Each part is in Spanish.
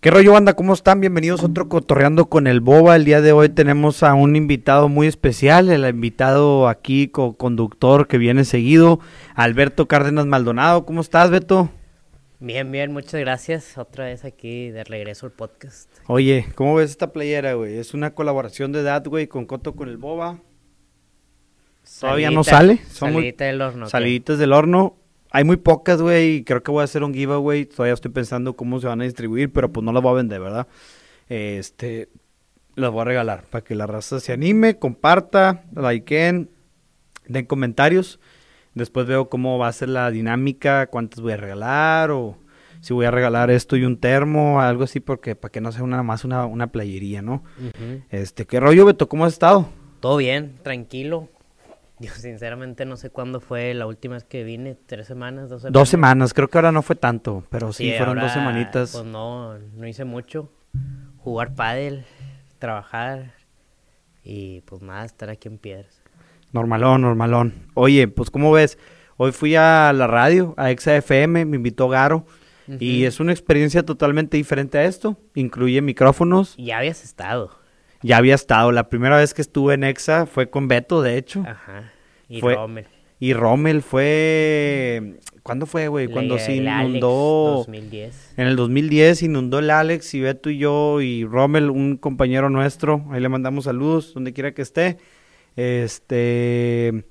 ¿Qué rollo, banda? ¿Cómo están? Bienvenidos a otro Cotorreando con el Boba. El día de hoy tenemos a un invitado muy especial, el invitado aquí, co-conductor que viene seguido, Alberto Cárdenas Maldonado. ¿Cómo estás, Beto? Bien, bien, muchas gracias. Otra vez aquí de regreso al podcast. Oye, ¿cómo ves esta playera, güey? Es una colaboración de Dad, güey, con Coto con el Boba. Todavía no sale. Son muy salidita del horno. saliditas del horno. Hay muy pocas, güey, creo que voy a hacer un giveaway. Todavía estoy pensando cómo se van a distribuir, pero pues no las voy a vender, ¿verdad? Este, las voy a regalar para que la raza se anime, comparta, likeen, den comentarios. Después veo cómo va a ser la dinámica, cuántas voy a regalar o si voy a regalar esto y un termo, algo así, porque para que no sea una más una, una playería, ¿no? Este, ¿qué rollo, Beto? ¿Cómo has estado? Todo bien, tranquilo. Yo sinceramente no sé cuándo fue la última vez que vine, tres semanas, dos semanas. Dos semanas, creo que ahora no fue tanto, pero sí, fueron dos semanitas. Pues no, no hice mucho. Jugar pádel, trabajar y pues nada, estar aquí en Piedras. Normalón, normalón. Oye, pues ¿cómo ves? Hoy fui a la radio, a Exa FM, me invitó Garo. Y es una experiencia totalmente diferente a esto. Incluye micrófonos. Ya habías estado. Ya había estado. La primera vez que estuve en Exa fue con Beto, de hecho. Ajá. Y Fue- Rommel. Y Rommel fue... ¿Cuándo fue, güey? Cuando Le- se el Alex, inundó... 2010. En el 2010 inundó el Alex y Beto y yo y Rommel, un compañero nuestro. Ahí le mandamos saludos, donde quiera que esté. Este...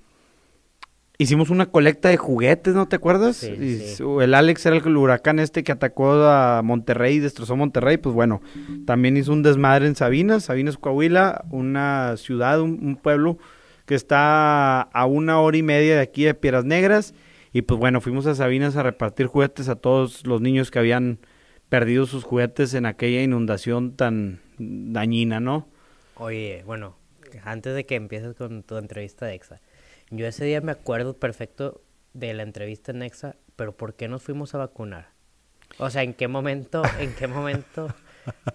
Hicimos una colecta de juguetes, ¿no te acuerdas? Sí, Y sí. su- El Alex era el huracán este que atacó a Monterrey y destrozó Monterrey. Pues bueno, también hizo un desmadre en Sabinas, Sabinas, Coahuila, una ciudad, un, un pueblo que está a una hora y media de aquí de Piedras Negras. Y pues bueno, fuimos a Sabinas a repartir juguetes a todos los niños que habían perdido sus juguetes en aquella inundación tan dañina, ¿no? Oye, bueno, antes de que empieces con tu entrevista de EXA, yo ese día me acuerdo perfecto de la entrevista en EXA, pero ¿por qué nos fuimos a vacunar? O sea, ¿en qué momento, en qué momento?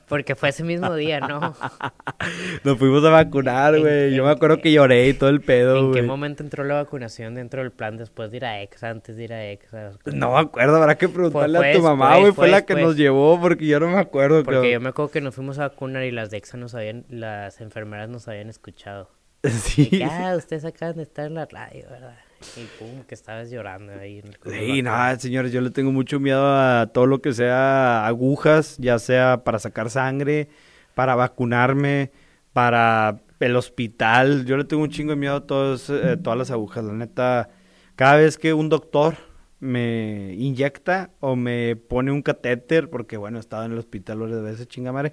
Porque fue ese mismo día, ¿no? Nos fuimos a vacunar, ¿En- güey. Yo me acuerdo que lloré y todo el pedo, ¿En qué momento entró la vacunación dentro del plan después de ir a EXA, antes de ir a EXA? No me acuerdo, habrá que preguntarle a tu mamá, güey. Fue fue la que nos llevó, porque yo no me acuerdo. Porque yo me acuerdo que nos fuimos a vacunar y las de EXA nos habían, las enfermeras nos habían escuchado. Sí. Que, ah, ustedes acaban de estar en la radio, ¿verdad? Y pum, que estabas llorando ahí. En el Sí, nada, señores, yo le tengo mucho miedo a todo lo que sea agujas, ya sea para sacar sangre, para vacunarme, para el hospital. Yo le tengo un chingo de miedo a todos, eh, todas las agujas. La neta, cada vez que un doctor me inyecta o me pone un catéter, porque bueno, he estado en el hospital varias veces, chingamare,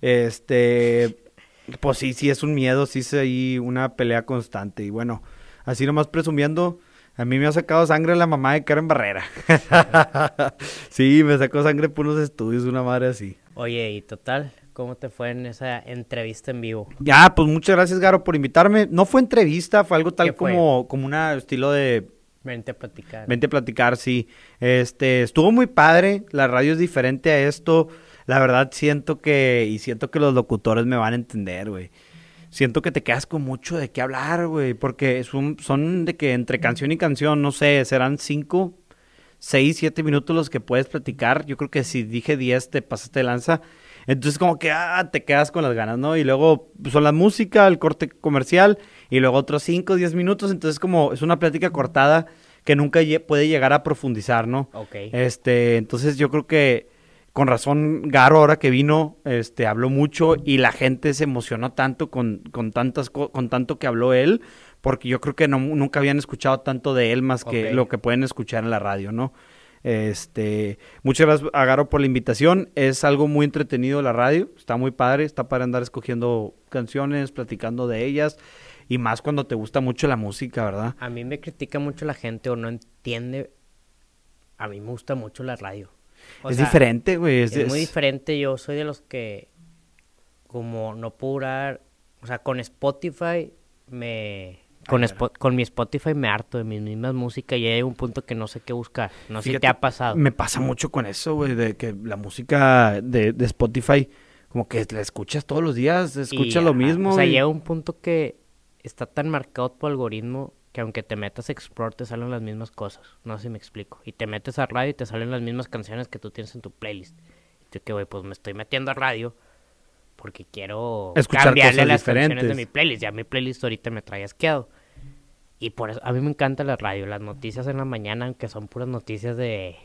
este, pues sí, sí es un miedo, sí es ahí una pelea constante. Y bueno, así nomás presumiendo, a mí me ha sacado sangre la mamá de Karen Barrera. sí, me sacó sangre por unos estudios, una madre así. Oye, y total, ¿cómo te fue en esa entrevista en vivo? Ya, pues muchas gracias, Garo, por invitarme. No fue entrevista, fue algo tal como, como un estilo de Vente a platicar. Vente a platicar, sí. Este, estuvo muy padre, la radio es diferente a esto. La verdad siento que, y siento que los locutores me van a entender, güey. Siento que te quedas con mucho de qué hablar, güey, porque son, son de que entre canción y canción, no sé, serán cinco, seis, siete minutos los que puedes platicar. Yo creo que si dije diez te pasaste de lanza. Entonces como que ah, te quedas con las ganas, ¿no? Y luego pues, son la música, el corte comercial y luego otros 5, 10 minutos. Entonces como es una plática cortada que nunca puede llegar a profundizar, ¿no? Ok. Este, entonces yo creo que con razón Garo ahora que vino, este, habló mucho y la gente se emocionó tanto con, con tantas co- con tanto que habló él, porque yo creo que no, nunca habían escuchado tanto de él más que lo que pueden escuchar en la radio, ¿no? Este, muchas gracias a Garo por la invitación. Es algo muy entretenido la radio, está muy padre, está para andar escogiendo canciones, platicando de ellas y más cuando te gusta mucho la música, ¿verdad? A mí me critica mucho la gente o no entiende. A mí me gusta mucho la radio. O es sea, diferente, güey. Es, Es, muy diferente. Yo soy de los que, como no puedo durar. O sea, con Spotify me. Con, Ay, con mi Spotify me harto de mis mismas músicas y hay un punto que no sé qué buscar. No sé si te ha pasado. Me pasa mucho con eso, güey, de que la música de, de Spotify, como que la escuchas todos los días, escuchas Y, lo ajá, mismo. O sea, y- llega un punto que está tan marcado tu algoritmo que aunque te metas a Explore te salen las mismas cosas. No sé si me explico. Y te metes a radio y te salen las mismas canciones que tú tienes en tu playlist. de que, güey, pues me estoy metiendo a radio porque quiero Escuchar cambiarle cosas las canciones de mi playlist. Ya mi playlist ahorita me trae asqueado. Y por eso, a mí me encanta la radio, las noticias en la mañana, aunque son puras noticias de,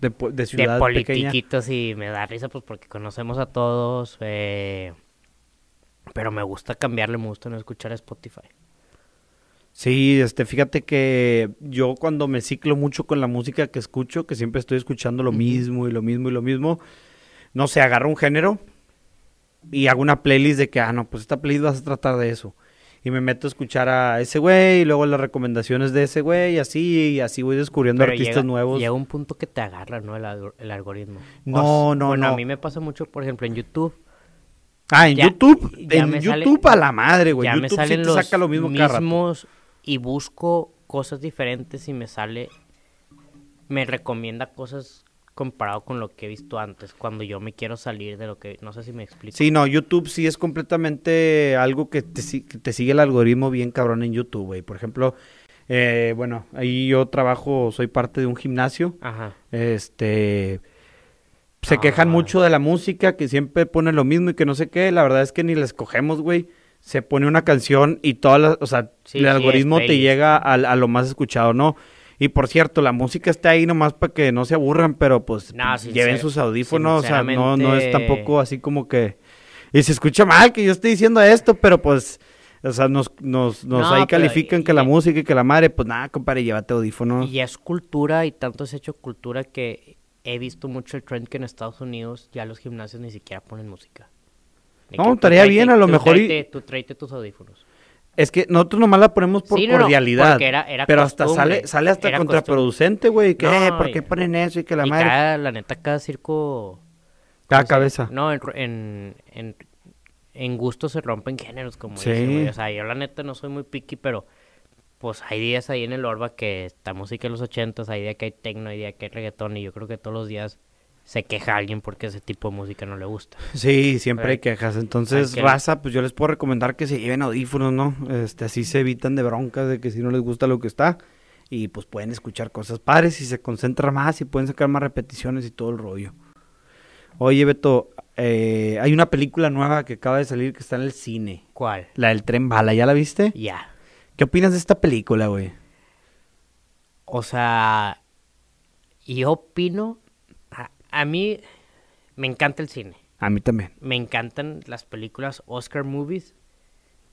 De, de de ciudad pequeña. politiquitos y me da risa pues porque conocemos a todos. eh, pero me gusta cambiarle, me gusta no escuchar Spotify. Sí, este, fíjate que yo cuando me ciclo mucho con la música que escucho, que siempre estoy escuchando lo mismo y lo mismo y lo mismo, no sé, agarro un género y hago una playlist de que, ah, no, pues esta playlist vas a tratar de eso. Y me meto a escuchar a ese güey y luego las recomendaciones de ese güey y así, y así voy descubriendo Pero artistas llega, nuevos. llega un punto que te agarra, ¿no? El, alg- el algoritmo. No, O no, bueno, a no. mí me pasa mucho, por ejemplo, en YouTube. Ah, en ya- YouTube, ya en me sale- YouTube a la madre, güey. ya me YouTube sí salen te los saca lo mismo mismos y busco cosas diferentes y me sale, me recomienda cosas comparado con lo que he visto antes, cuando yo me quiero salir de lo que, no sé si me explico. Sí, no, YouTube sí es completamente algo que te, si- que te sigue el algoritmo bien cabrón en YouTube, güey. Por ejemplo, eh, bueno, ahí yo trabajo, soy parte de un gimnasio. Ajá. Este. Se Ah. quejan mucho de la música, que siempre pone lo mismo y que no sé qué. La verdad es que ni la escogemos, güey. Se pone una canción y todas las. O sea, Sí, el sí, algoritmo te llega a, a lo más escuchado, ¿no? Y por cierto, la música está ahí nomás para que no se aburran, pero pues No, lleven sus audífonos. O sea, no, no es tampoco así como que. Y se escucha mal que yo estoy diciendo esto, pero pues. O sea, nos, nos, nos No, ahí califican y- que la y- música y que la madre, pues nada, compadre, llévate audífonos. Y es cultura y tanto es hecho cultura que he visto mucho el trend que en Estados Unidos ya los gimnasios ni siquiera ponen música. No, tú estaría bien, a lo mejor y- tráete- Tú tráete tus audífonos. Es que nosotros nomás la ponemos por Sí, no, no, cordialidad. porque era- era pero hasta sale, sale hasta era contraproducente, güey. No, eh, ¿por y- qué ponen eso y que la y madre? Cada, cada, la neta, cada circo... ¿cómo se- cabeza. No, en, en, en, en gusto se rompen géneros, como Sí. dicen, güey. O sea, yo la neta no soy muy picky, pero pues hay días ahí en el Orba que está música de los ochentas, hay días que hay tecno, hay días que hay reggaetón, y yo creo que todos los días se queja alguien porque ese tipo de música no le gusta. Sí, siempre hay quejas. Entonces, hay que- raza, pues yo les puedo recomendar que se lleven audífonos, ¿no? Este, así se evitan de broncas de que si no les gusta lo que está. Y pues pueden escuchar cosas padres y se concentran más y pueden sacar más repeticiones y todo el rollo. Oye, Beto, eh, hay una película nueva que acaba de salir que está en el cine. ¿Cuál? La del Tren Bala, ¿ya la viste? Ya. ¿Qué opinas de esta película, güey? O sea, yo opino, a, mí me encanta el cine. A mí también. Me encantan las películas Oscar movies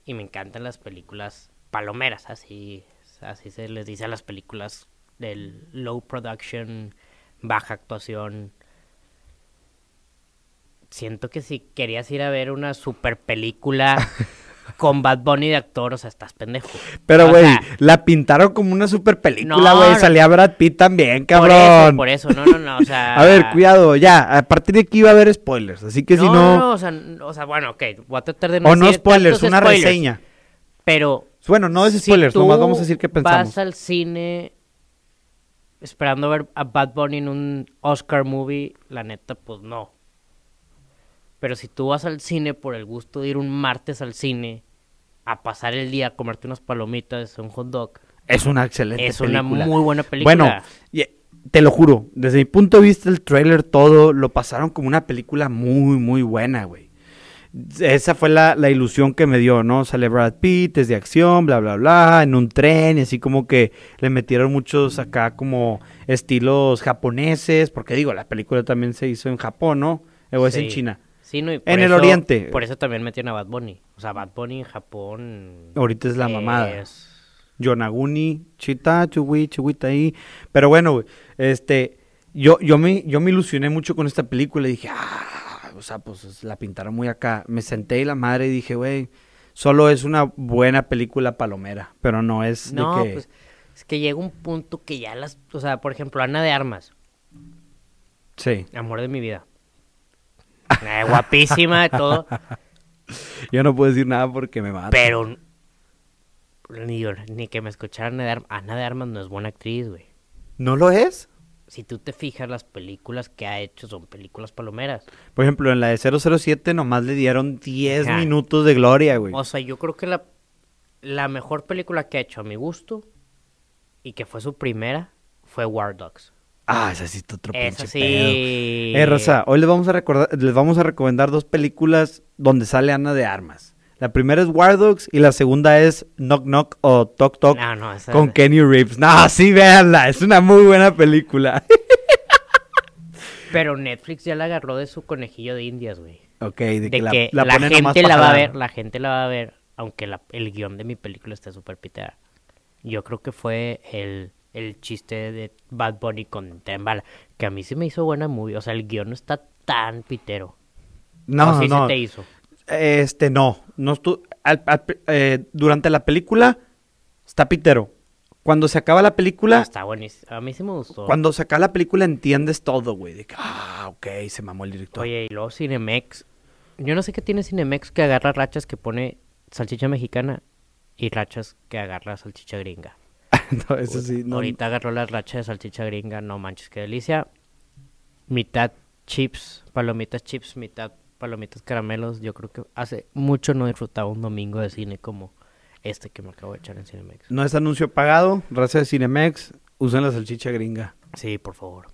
y me encantan las películas palomeras, así, así se les dice a las películas del low production, baja actuación. Siento que si querías ir a ver una super película con Bad Bunny de actor, o sea, estás pendejo. Pero, güey, sea, la pintaron como una super película, güey. no. Salía Brad Pitt también, por cabrón. eso, por eso, no, no, no, o sea... A ver, cuidado, ya. A partir de aquí va a haber spoilers. Así que si no, no. o sea, n- o sea, bueno, ok, voy a tratar de no o no spoilers, una spoilers, reseña. Pero Bueno, no es spoilers, nomás vamos a decir qué pensamos. Vas al cine esperando ver a Bad Bunny en un Oscar movie, la neta, pues no. Pero si tú vas al cine por el gusto de ir un martes al cine a pasar el día a comerte unas palomitas, un hot dog, Es una excelente es una película. muy buena película. Bueno, y- te lo juro, desde mi punto de vista, el trailer, todo lo pasaron como una película muy, muy buena, güey. Esa fue la, la ilusión que me dio, ¿no? Sale Brad Pitt, es de acción, bla, bla, bla, en un tren, y así como que le metieron muchos acá como estilos japoneses, porque digo, la película también se hizo en Japón, ¿no? O es en. China. Sí, no, y por en el oriente. Por eso también metieron a Bad Bunny. O sea, Bad Bunny en Japón. Ahorita es la mamada. es- Yonaguni, Chita, Chuwi, Chuwita ahí. Pero bueno, este, yo, yo, me, yo me ilusioné mucho con esta película y dije, ah, o sea, pues la pintaron muy acá. Me senté y la madre y dije, güey, solo es una buena película palomera, pero no es No, de que... pues es que llega un punto que ya las. O sea, por ejemplo, Ana de Armas. Sí, Amor de mi vida. Eh, guapísima, todo. yo no puedo decir nada porque me mata. Pero. Ni, yo- ni que me escucharan Ana de Armas. Ana de Armas no es buena actriz, güey. ¿No lo es? Si tú te fijas, las películas que ha hecho son películas palomeras. Por ejemplo, en la de 007 nomás le dieron 10 Ajá. minutos de gloria, güey. O sea, yo creo que la, la mejor película que ha hecho a mi gusto y que fue su primera fue War Dogs. Ah, ese sí está otro Eso pinche sí. pedo. Eh, Rosa, hoy les vamos a recordar, les vamos a recomendar dos películas donde sale Ana de Armas. La primera es War Dogs y la segunda es Knock Knock o No, no, esa... con Kenny Reeves. No, sí, véanla, es una muy buena película. Pero Netflix ya la agarró de su conejillo de indias, güey. ok, de, De que la, que la la, gente la va a ver, la gente la va a ver, aunque la- el guion de mi película esté súper piteada. Yo creo que fue el, el chiste de Bad Bunny con Tembala, que a mí sí me hizo buena movie. O sea, el guion no está tan pitero. No, ¿O sí no. se te hizo? Este, no. no al- al- eh, durante la película está pitero. Cuando se acaba la película, Está buenísimo. A mí sí me gustó. cuando se acaba la película entiendes todo, güey. De que, ah, ok, se mamó el director. Oye, y luego Cinemex. Yo no sé qué tiene Cinemex que agarra rachas que pone salchicha mexicana y rachas que agarra salchicha gringa. no, eso sí, no. Ahorita agarró la racha de salchicha gringa, no manches, qué delicia. Mitad chips, palomitas chips, mitad palomitas caramelos. Yo creo que hace mucho no disfrutaba un domingo de cine como este que me acabo de echar en Cinemex. No es anuncio pagado, raza de Cinemex, usen la salchicha gringa. Sí, por favor.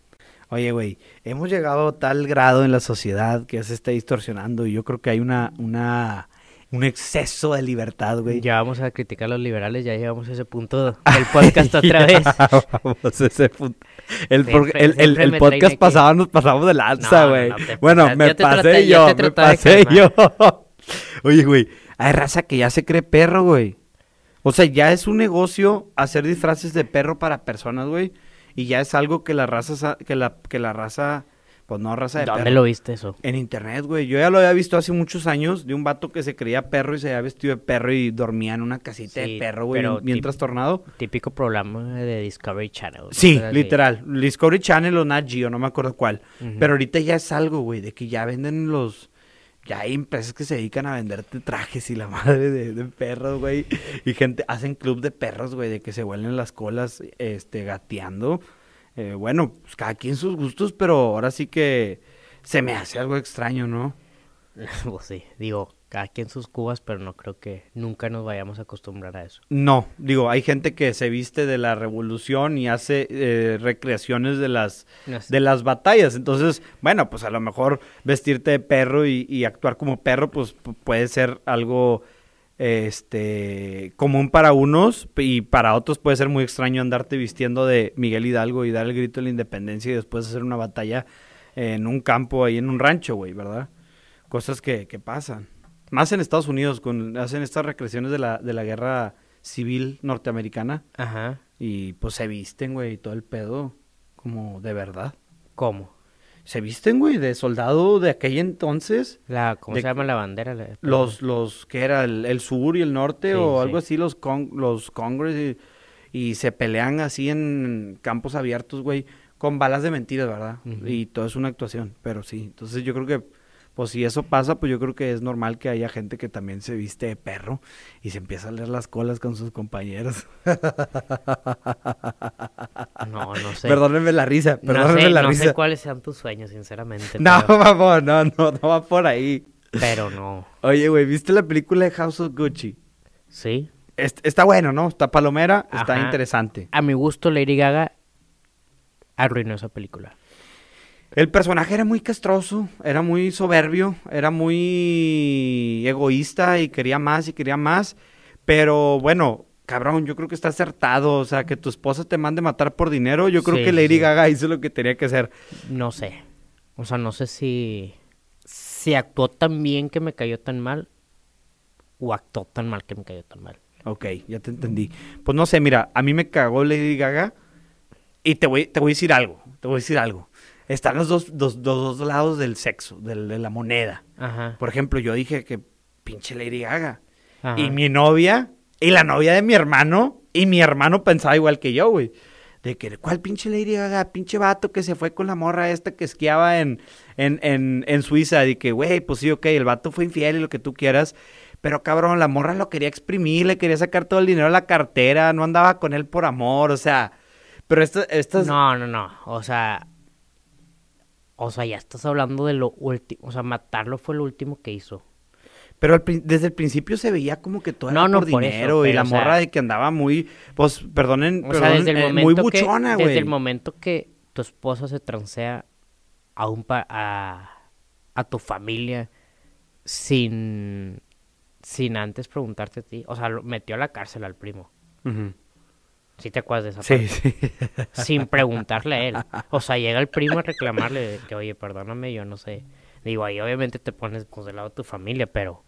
Oye, güey, hemos llegado a tal grado en la sociedad que ya se está distorsionando y yo creo que hay una, una, un exceso de libertad, güey. Ya vamos a criticar a los liberales, ya llegamos a ese punto del podcast otra vez. Vamos a ese punto. El, por- Siempre- el- el- siempre el me podcast pasado nos pasamos de lanza, No, no, güey. no, bueno, me pasé traté- yo me pasé yo. Oye, güey, hay raza que ya se cree perro, güey. O sea, ya es un negocio hacer disfraces de perro para personas, güey. Y ya es algo que la raza, que la, que la raza, pues no raza de ¿Dónde perro. lo viste eso? En internet, güey. Yo ya lo había visto hace muchos años de un vato que se creía perro y se había vestido de perro y dormía en una casita de perro, güey, bien trastornado. Típico programa de Discovery Channel. Sí, así. literal. Discovery Channel o Nat Geo, no me acuerdo cuál. Pero ahorita ya es algo, güey, de que ya venden los... Ya hay empresas que se dedican a venderte trajes y la madre de, de perros, güey. Y gente, hacen club de perros, güey, de que se huelen las colas, este, gateando. Eh, bueno, pues cada quien sus gustos, pero ahora sí que se me hace algo extraño, ¿no? pues sí, digo, cada quien sus cubas, pero no creo que nunca nos vayamos a acostumbrar a eso. No, digo, hay gente que se viste de la revolución y hace eh, recreaciones de las No sé. de las batallas. Entonces, bueno, pues a lo mejor vestirte de perro y, y actuar como perro, pues pu- puede ser algo este común para unos y para otros puede ser muy extraño andarte vistiendo de Miguel Hidalgo y dar el grito de la independencia y después hacer una batalla en un campo ahí en un rancho, güey, ¿verdad? Cosas que, que pasan. Más en Estados Unidos, con, hacen estas recreaciones de la, de la guerra civil norteamericana Ajá. y pues se visten, güey, y todo el pedo como de verdad. ¿Cómo? Se visten, güey, de soldado de aquel entonces. La, ¿Cómo De- se llama la bandera? La- Los, los, que era? El, el sur y el norte Sí, o sí. algo así, los, con, los Congress y, y se pelean así en campos abiertos, güey, con balas de mentiras, ¿verdad? Y todo es una actuación, pero sí. Entonces yo creo que, pues si eso pasa, pues yo creo que es normal que haya gente que también se viste de perro y se empieza a leer las colas con sus compañeros. No, no sé. Perdónenme la risa, no perdónenme sé, la no risa. sé cuáles sean tus sueños, sinceramente. No, pero, vamos, no, no, no va por ahí. pero no. Oye, güey, ¿viste la película de House of Gucci? Sí. Est- está bueno, ¿no? Está palomera, está interesante. A mi gusto, Lady Gaga arruinó esa película. El personaje era muy castroso, era muy soberbio, era muy egoísta y quería más y quería más. Pero bueno, cabrón, yo creo que está acertado. O sea, que tu esposa te mande matar por dinero. Yo creo Sí, que Lady sí. Gaga hizo lo que tenía que hacer. No sé. O sea, no sé si, si actuó tan bien que me cayó tan mal o actuó tan mal que me cayó tan mal. Ok, ya te entendí. Pues no sé, mira, a mí me cagó Lady Gaga y te voy, te voy a decir algo, te voy a decir algo. Están los dos, dos, dos, dos lados del sexo, del- de la moneda. Ajá. Por ejemplo, yo dije que pinche Lady Gaga. ajá. Y mi novia, y la novia de mi hermano, y mi hermano pensaba igual que yo, güey. De que, ¿cuál pinche Lady Gaga? Pinche vato que se fue con la morra esta que esquiaba en, en, en, en Suiza. Y que, güey, pues sí, ok, el vato fue infiel y lo que tú quieras. Pero cabrón, la morra lo quería exprimir, le quería sacar todo el dinero a la cartera, no andaba con él por amor, o sea. Pero esta- estas. No, no, no. O sea. O sea, ya estás hablando de lo último. O sea, matarlo fue lo último que hizo. Pero al desde el principio se veía como que todo No, era no, por por eso, dinero. y la sea- morra de que andaba muy, pues, perdonen, O sea, perdonen, desde el eh, momento muy que, buchona, güey. Desde el momento que tu esposa se transea a, un pa- a, a tu familia sin, sin antes preguntarte a ti. O sea, lo metió a la cárcel al primo. Ujú. ¿Sí te acuerdas de esa Sí, parte? sí. Sin preguntarle a él. O sea, llega el primo a reclamarle de que, oye, perdóname, yo no sé. Digo, ahí obviamente te pones pues del lado de tu familia, pero...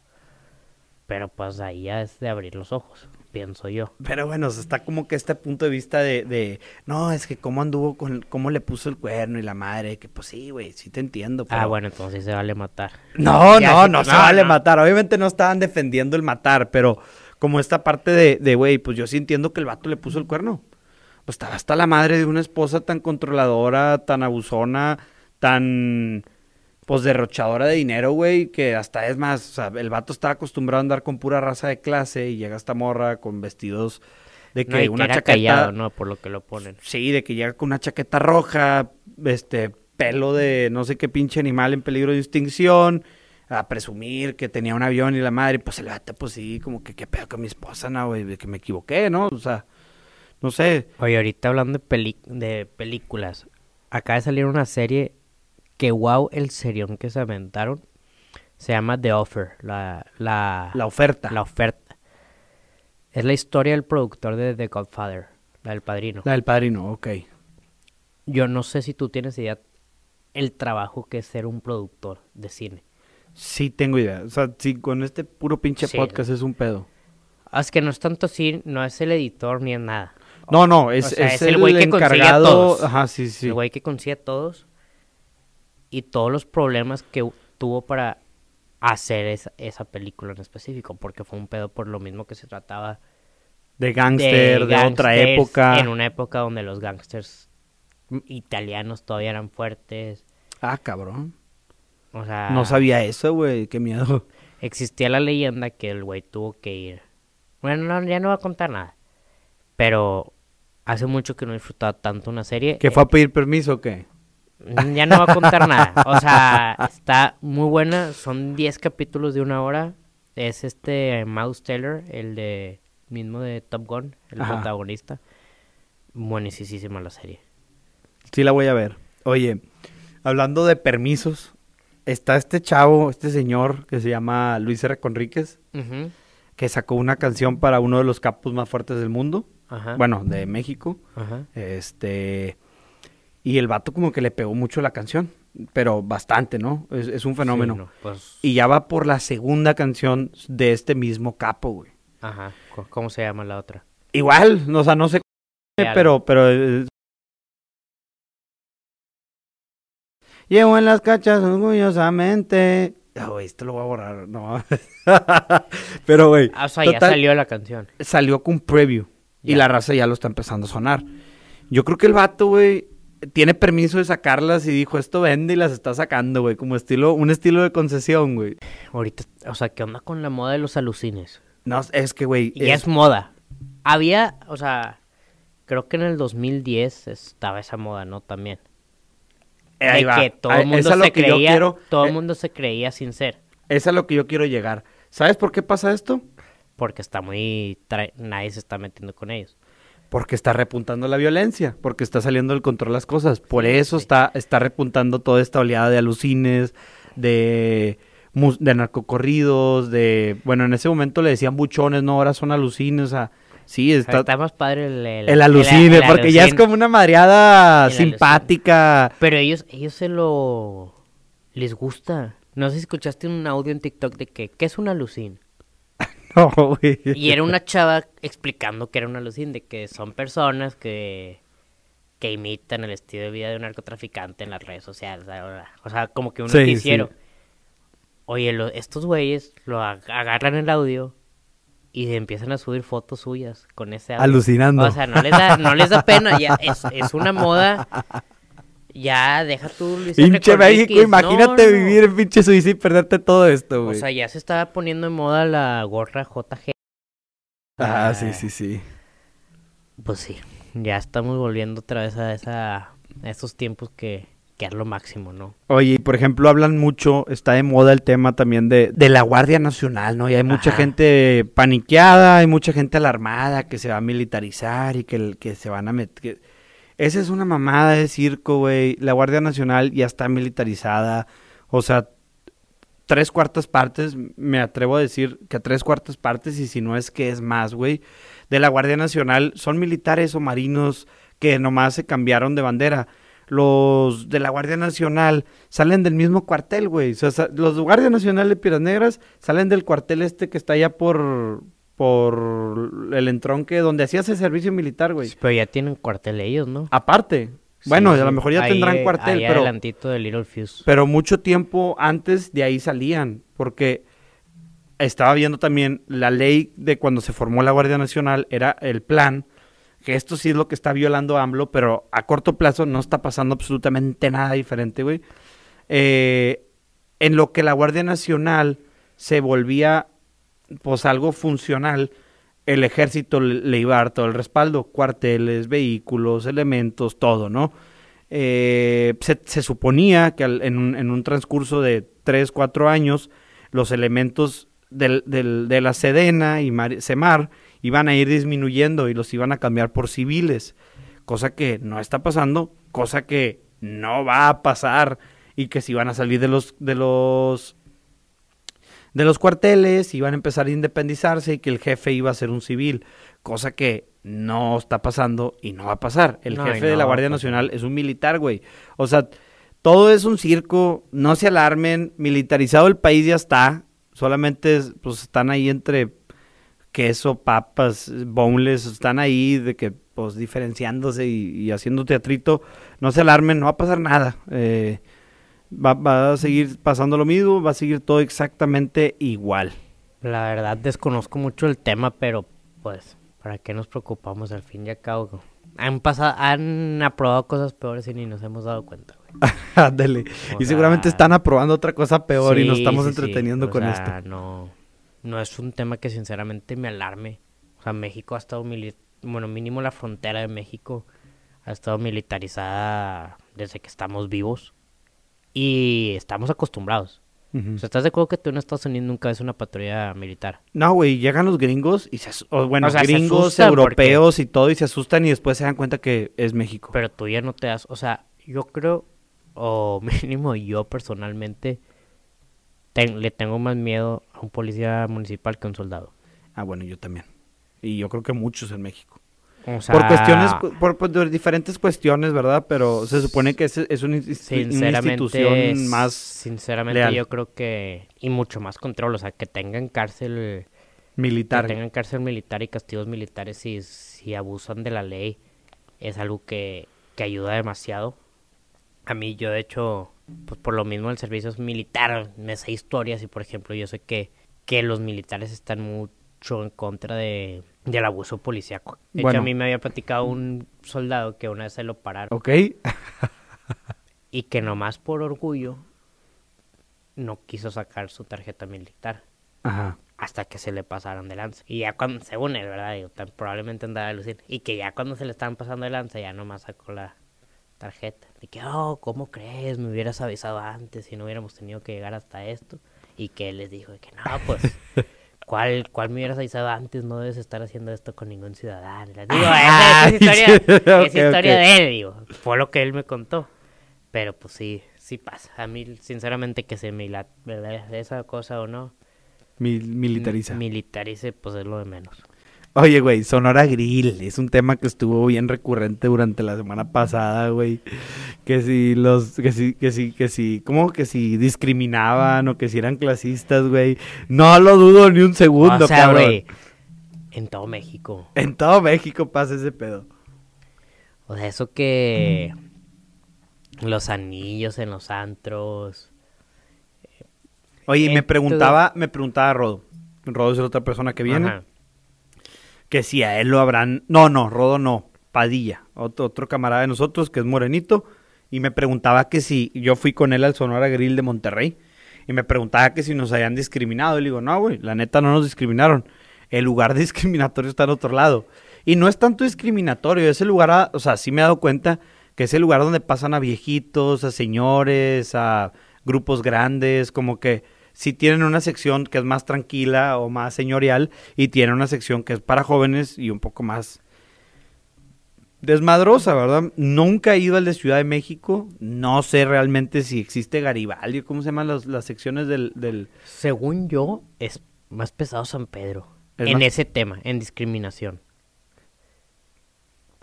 Pero pues ahí ya es de abrir los ojos, pienso yo. Pero bueno, está como que este punto de vista de, de, no, es que cómo anduvo con, cómo le puso el cuerno y la madre, que pues sí, güey, sí te entiendo. Ah, pero- bueno, entonces se vale matar. No, Ya, no, sí, no se no, vale no. matar. Obviamente no estaban defendiendo el matar, pero como esta parte de, de, güey, pues yo sí entiendo que el vato le puso el cuerno. Pues estaba hasta la madre de una esposa tan controladora, tan abusona, tan, pues derrochadora de dinero, güey, que hasta es más, o sea, el vato estaba acostumbrado a andar con pura raza de clase y llega esta morra con vestidos de que No, y que una era chaqueta... callado, ¿no? Por lo que lo ponen. Sí, de que llega con una chaqueta roja, este, pelo de no sé qué pinche animal en peligro de extinción, a presumir que tenía un avión y la madre, pues el vato, pues sí, como que qué pedo con mi esposa, no, güey, de que me equivoqué, ¿no? O sea, no sé. Oye, ahorita hablando de, peli- de películas, acaba de salir una serie que, wow, el serión que se aventaron. Se llama The Offer, la, la, La oferta. la oferta. Es la historia del productor de The Godfather, la del padrino. La del padrino, ok. Yo no sé si tú tienes idea el trabajo que es ser un productor de cine. Sí tengo idea. O sea, sí, con este puro pinche Sí. podcast es un pedo. Ah, Es que no es tanto así, no es el editor ni es nada. No, no, es, sea, es es el güey que consigue a todos. Ajá, sí, sí. El güey que consigue a todos y todos los problemas que tuvo para hacer esa, esa película en específico, porque fue un pedo por lo mismo que se trataba De gángster, de, otra gángsters época. En una época donde los gángsters italianos todavía eran fuertes. Ah, cabrón. O sea, No sabía eso, güey, qué miedo. existía la leyenda que el güey tuvo que ir. Bueno, no, ya no va a contar nada. Pero hace mucho que no disfrutaba tanto una serie. ¿Que fue a pedir permiso o qué? Mm, Ya no va a contar nada. O sea, está muy buena. Son 10 capítulos de una hora. Es este Mouse Taylor, el de mismo de Top Gun, el Ajá. protagonista. Buenísima la serie. Sí la voy a ver. Oye, hablando de permisos, está este chavo, este señor que se llama Luis R. Conríquez, que sacó una canción para uno de los capos más fuertes del mundo, Ajá. bueno, de México. Ajá. Este, y el vato como que le pegó mucho la canción, pero bastante, ¿no? Es, es un fenómeno. Sí, no, pues, Y ya va por la segunda canción de este mismo capo, güey. ajá. ¿Cómo se llama la otra? Igual, no, o sea, no sé, pero, pero... Llevo en las cachas orgullosamente. Ah, güey, esto lo voy a borrar, no. pero, güey, Ah, o sea, ya salió la canción. salió con preview. Y la raza ya lo está empezando a sonar. Yo creo que el vato, güey, tiene permiso de sacarlas y dijo, esto vende y las está sacando, güey. Como estilo, un estilo de concesión, güey. Ahorita, o sea, ¿qué onda con la moda de los alucines? No, es que, güey. Y es moda. Había, o sea, creo que en el 2010 estaba esa moda, ¿no? También. Eh, ahí de va. que todo Ahí- el mundo es se creía, quiero- todo eh, el mundo se creía sin ser, Es a lo que yo quiero llegar. ¿Sabes por qué pasa esto? porque está muy, nadie se está metiendo con ellos. Porque está repuntando la violencia, porque está saliendo del control las cosas. Por eso sí. está, está repuntando toda esta oleada de alucines, de, de narcocorridos, de... Bueno, en ese momento le decían buchones, no, ahora son alucines, o sea... Sí, Está, está... más padre el, el, El alucine, el porque ya es como una madreada alucine. simpática. Pero ellos, ellos se lo... les gusta. No sé si escuchaste un audio en TikTok de que, ¿qué es un alucín? No, güey. Y era una chava explicando que era un alucín, de que son personas que, que imitan el estilo de vida de un narcotraficante en las redes sociales. O sea, como que un Sí, noticiero. sí. Oye, lo- estos güeyes lo ag- agarran el audio y empiezan a subir fotos suyas con ese audio. Alucinando. O sea, no les da, no les da pena, ya es, es una moda. Ya, deja tú Luis. Pinche México, imagínate no, no. vivir en pinche Suiza y perderte todo esto, O güey. sea, ya se estaba poniendo de moda la gorra JG. Ah, sí, sí, sí. Pues sí, ya estamos volviendo otra vez a, esa, a esos tiempos que, que es lo máximo, ¿no? Oye, y por ejemplo, hablan mucho, está de moda el tema también de, de la Guardia Nacional, ¿no? Y hay mucha Ajá. gente paniqueada, hay mucha gente alarmada que se va a militarizar y que, que se van a meter... Esa es una mamada de circo, güey. La Guardia Nacional ya está militarizada. O sea, tres cuartas partes, me atrevo a decir que tres cuartas partes, y si no es que es más, güey, de la Guardia Nacional son militares o marinos que nomás se cambiaron de bandera. Los de la Guardia Nacional salen del mismo cuartel, güey. O sea, los de Guardia Nacional de Piedras Negras salen del cuartel este que está allá por, por el entronque donde hacías el servicio militar, güey. Pero ya tienen cuartel ellos, ¿no? Aparte. Bueno, Sí, a lo sí. mejor ya Ahí, tendrán cuartel, ahí pero, adelantito de Little Fuse. pero mucho tiempo antes de ahí salían, porque estaba viendo también la ley de cuando se formó la Guardia Nacional, era el plan, que esto sí es lo que está violando AMLO, pero a corto plazo no está pasando absolutamente nada diferente, güey. Eh, en lo que la Guardia Nacional se volvía, pues, algo funcional, el ejército le, iba a dar todo el respaldo, cuarteles, vehículos, elementos, todo, ¿no? Eh, se, se suponía que al- en, un, transcurso de 3, 4 años, los elementos del- de la Sedena y Mar- Semar iban a ir disminuyendo y los iban a cambiar por civiles, cosa que no está pasando, cosa que no va a pasar y que si van a salir de los de los de los cuarteles, iban a empezar a independizarse y que el jefe iba a ser un civil, cosa que no está pasando y no va a pasar. El No, jefe de la Guardia. Nacional es un militar, güey. O sea, todo es un circo, no se alarmen, militarizado el país ya está, solamente es- pues están ahí entre queso, papas, boneless, están ahí de que pues diferenciándose y, y haciendo teatrito, no se alarmen, no va a pasar nada. Eh, va, va a seguir pasando lo mismo, va a seguir todo exactamente igual. La verdad desconozco mucho el tema, pero pues, ¿para qué nos preocupamos al fin y al cabo? Han pasado, han aprobado cosas peores y ni nos hemos dado cuenta, güey. Ándale. Y seguramente están aprobando otra cosa peor y nos estamos sí, entreteniendo con sea, esto. No, no es un tema que sinceramente me alarme. O sea, México ha estado bueno, mínimo la frontera de México ha estado militarizada desde que estamos vivos y estamos acostumbrados. O sea, ¿estás de acuerdo que tú en Estados Unidos nunca ves una patrulla militar? No, güey, llegan los gringos y se o, bueno, O sea, gringos, europeos y todo y se asustan y después se dan cuenta que es México. Pero tú ya no te das, o sea, yo creo, o mínimo yo personalmente, ten- le tengo más miedo un policía municipal que un soldado. Ah, bueno, yo también. Y yo creo que muchos en México. O sea, por cuestiones, cu- por, diferentes cuestiones, ¿verdad? Pero se supone que es, es una, institución más sinceramente leal. yo creo que, y mucho más control, o sea, que tengan cárcel, militar. que tengan cárcel militar y castigos militares si, si abusan de la ley, es algo que, que ayuda demasiado. A mí, yo de hecho, pues por lo mismo el servicio es militar, me sé historias y por ejemplo yo sé que, que los militares están mucho en contra de, del abuso policíaco. De hecho, Bueno. a mí me había platicado un soldado que una vez se lo pararon ¿Ok? y que nomás por orgullo no quiso sacar su tarjeta militar Ajá. hasta que se le pasaron de lanza. Y ya cuando, según él, ¿verdad? Digo, tan- probablemente andaba a lucir. Y que ya cuando se le estaban pasando de lanza, ya nomás sacó la tarjeta. De que, oh, ¿cómo crees? Me hubieras avisado antes y no hubiéramos tenido que llegar hasta esto. Y que él les dijo de que, no, pues, ¿cuál, ¿cuál me hubieras avisado antes? No debes estar haciendo esto con ningún ciudadano. Les Digo, esa, esa es historia, ok, historia de él, digo. Fue lo que él me contó. Pero pues sí, sí pasa. A mí, sinceramente, que se me la, esa cosa o no, Mil- militariza. militarice, pues es lo de menos. Oye, güey, Sonora Grill es un tema que estuvo bien recurrente durante la semana pasada, güey. Que si los, que si, que si, que si, ¿cómo que si discriminaban o que si eran clasistas, güey? No lo dudo ni un segundo, o sea, cabrón. güey, en todo México. En todo México pasa ese pedo. O sea, eso que los anillos en los antros. Oye, me En preguntaba, me preguntaba Rodo. Rodo es la otra persona que viene. Ajá. Que si a él lo habrán. No, no, Rodo no. Padilla. Otro, otro camarada de nosotros que es morenito. Y me preguntaba que si. Yo fui con él al Sonora Grill de Monterrey. Y me preguntaba que si nos habían discriminado. Y le digo, no, güey, la neta no nos discriminaron. El lugar discriminatorio está en otro lado. Y no es tanto discriminatorio. Es el lugar, o sea, sí me he dado cuenta que es el lugar donde pasan a viejitos, a señores, a grupos grandes, como que sí tienen una sección que es más tranquila o más señorial y tienen una sección que es para jóvenes y un poco más desmadrosa, ¿verdad? Nunca he ido al de Ciudad de México. No sé realmente si existe Garibaldi. ¿Cómo se llaman las, las secciones del, del- Según yo, es más pesado San Pedro. ¿Es en más- ese tema, en discriminación.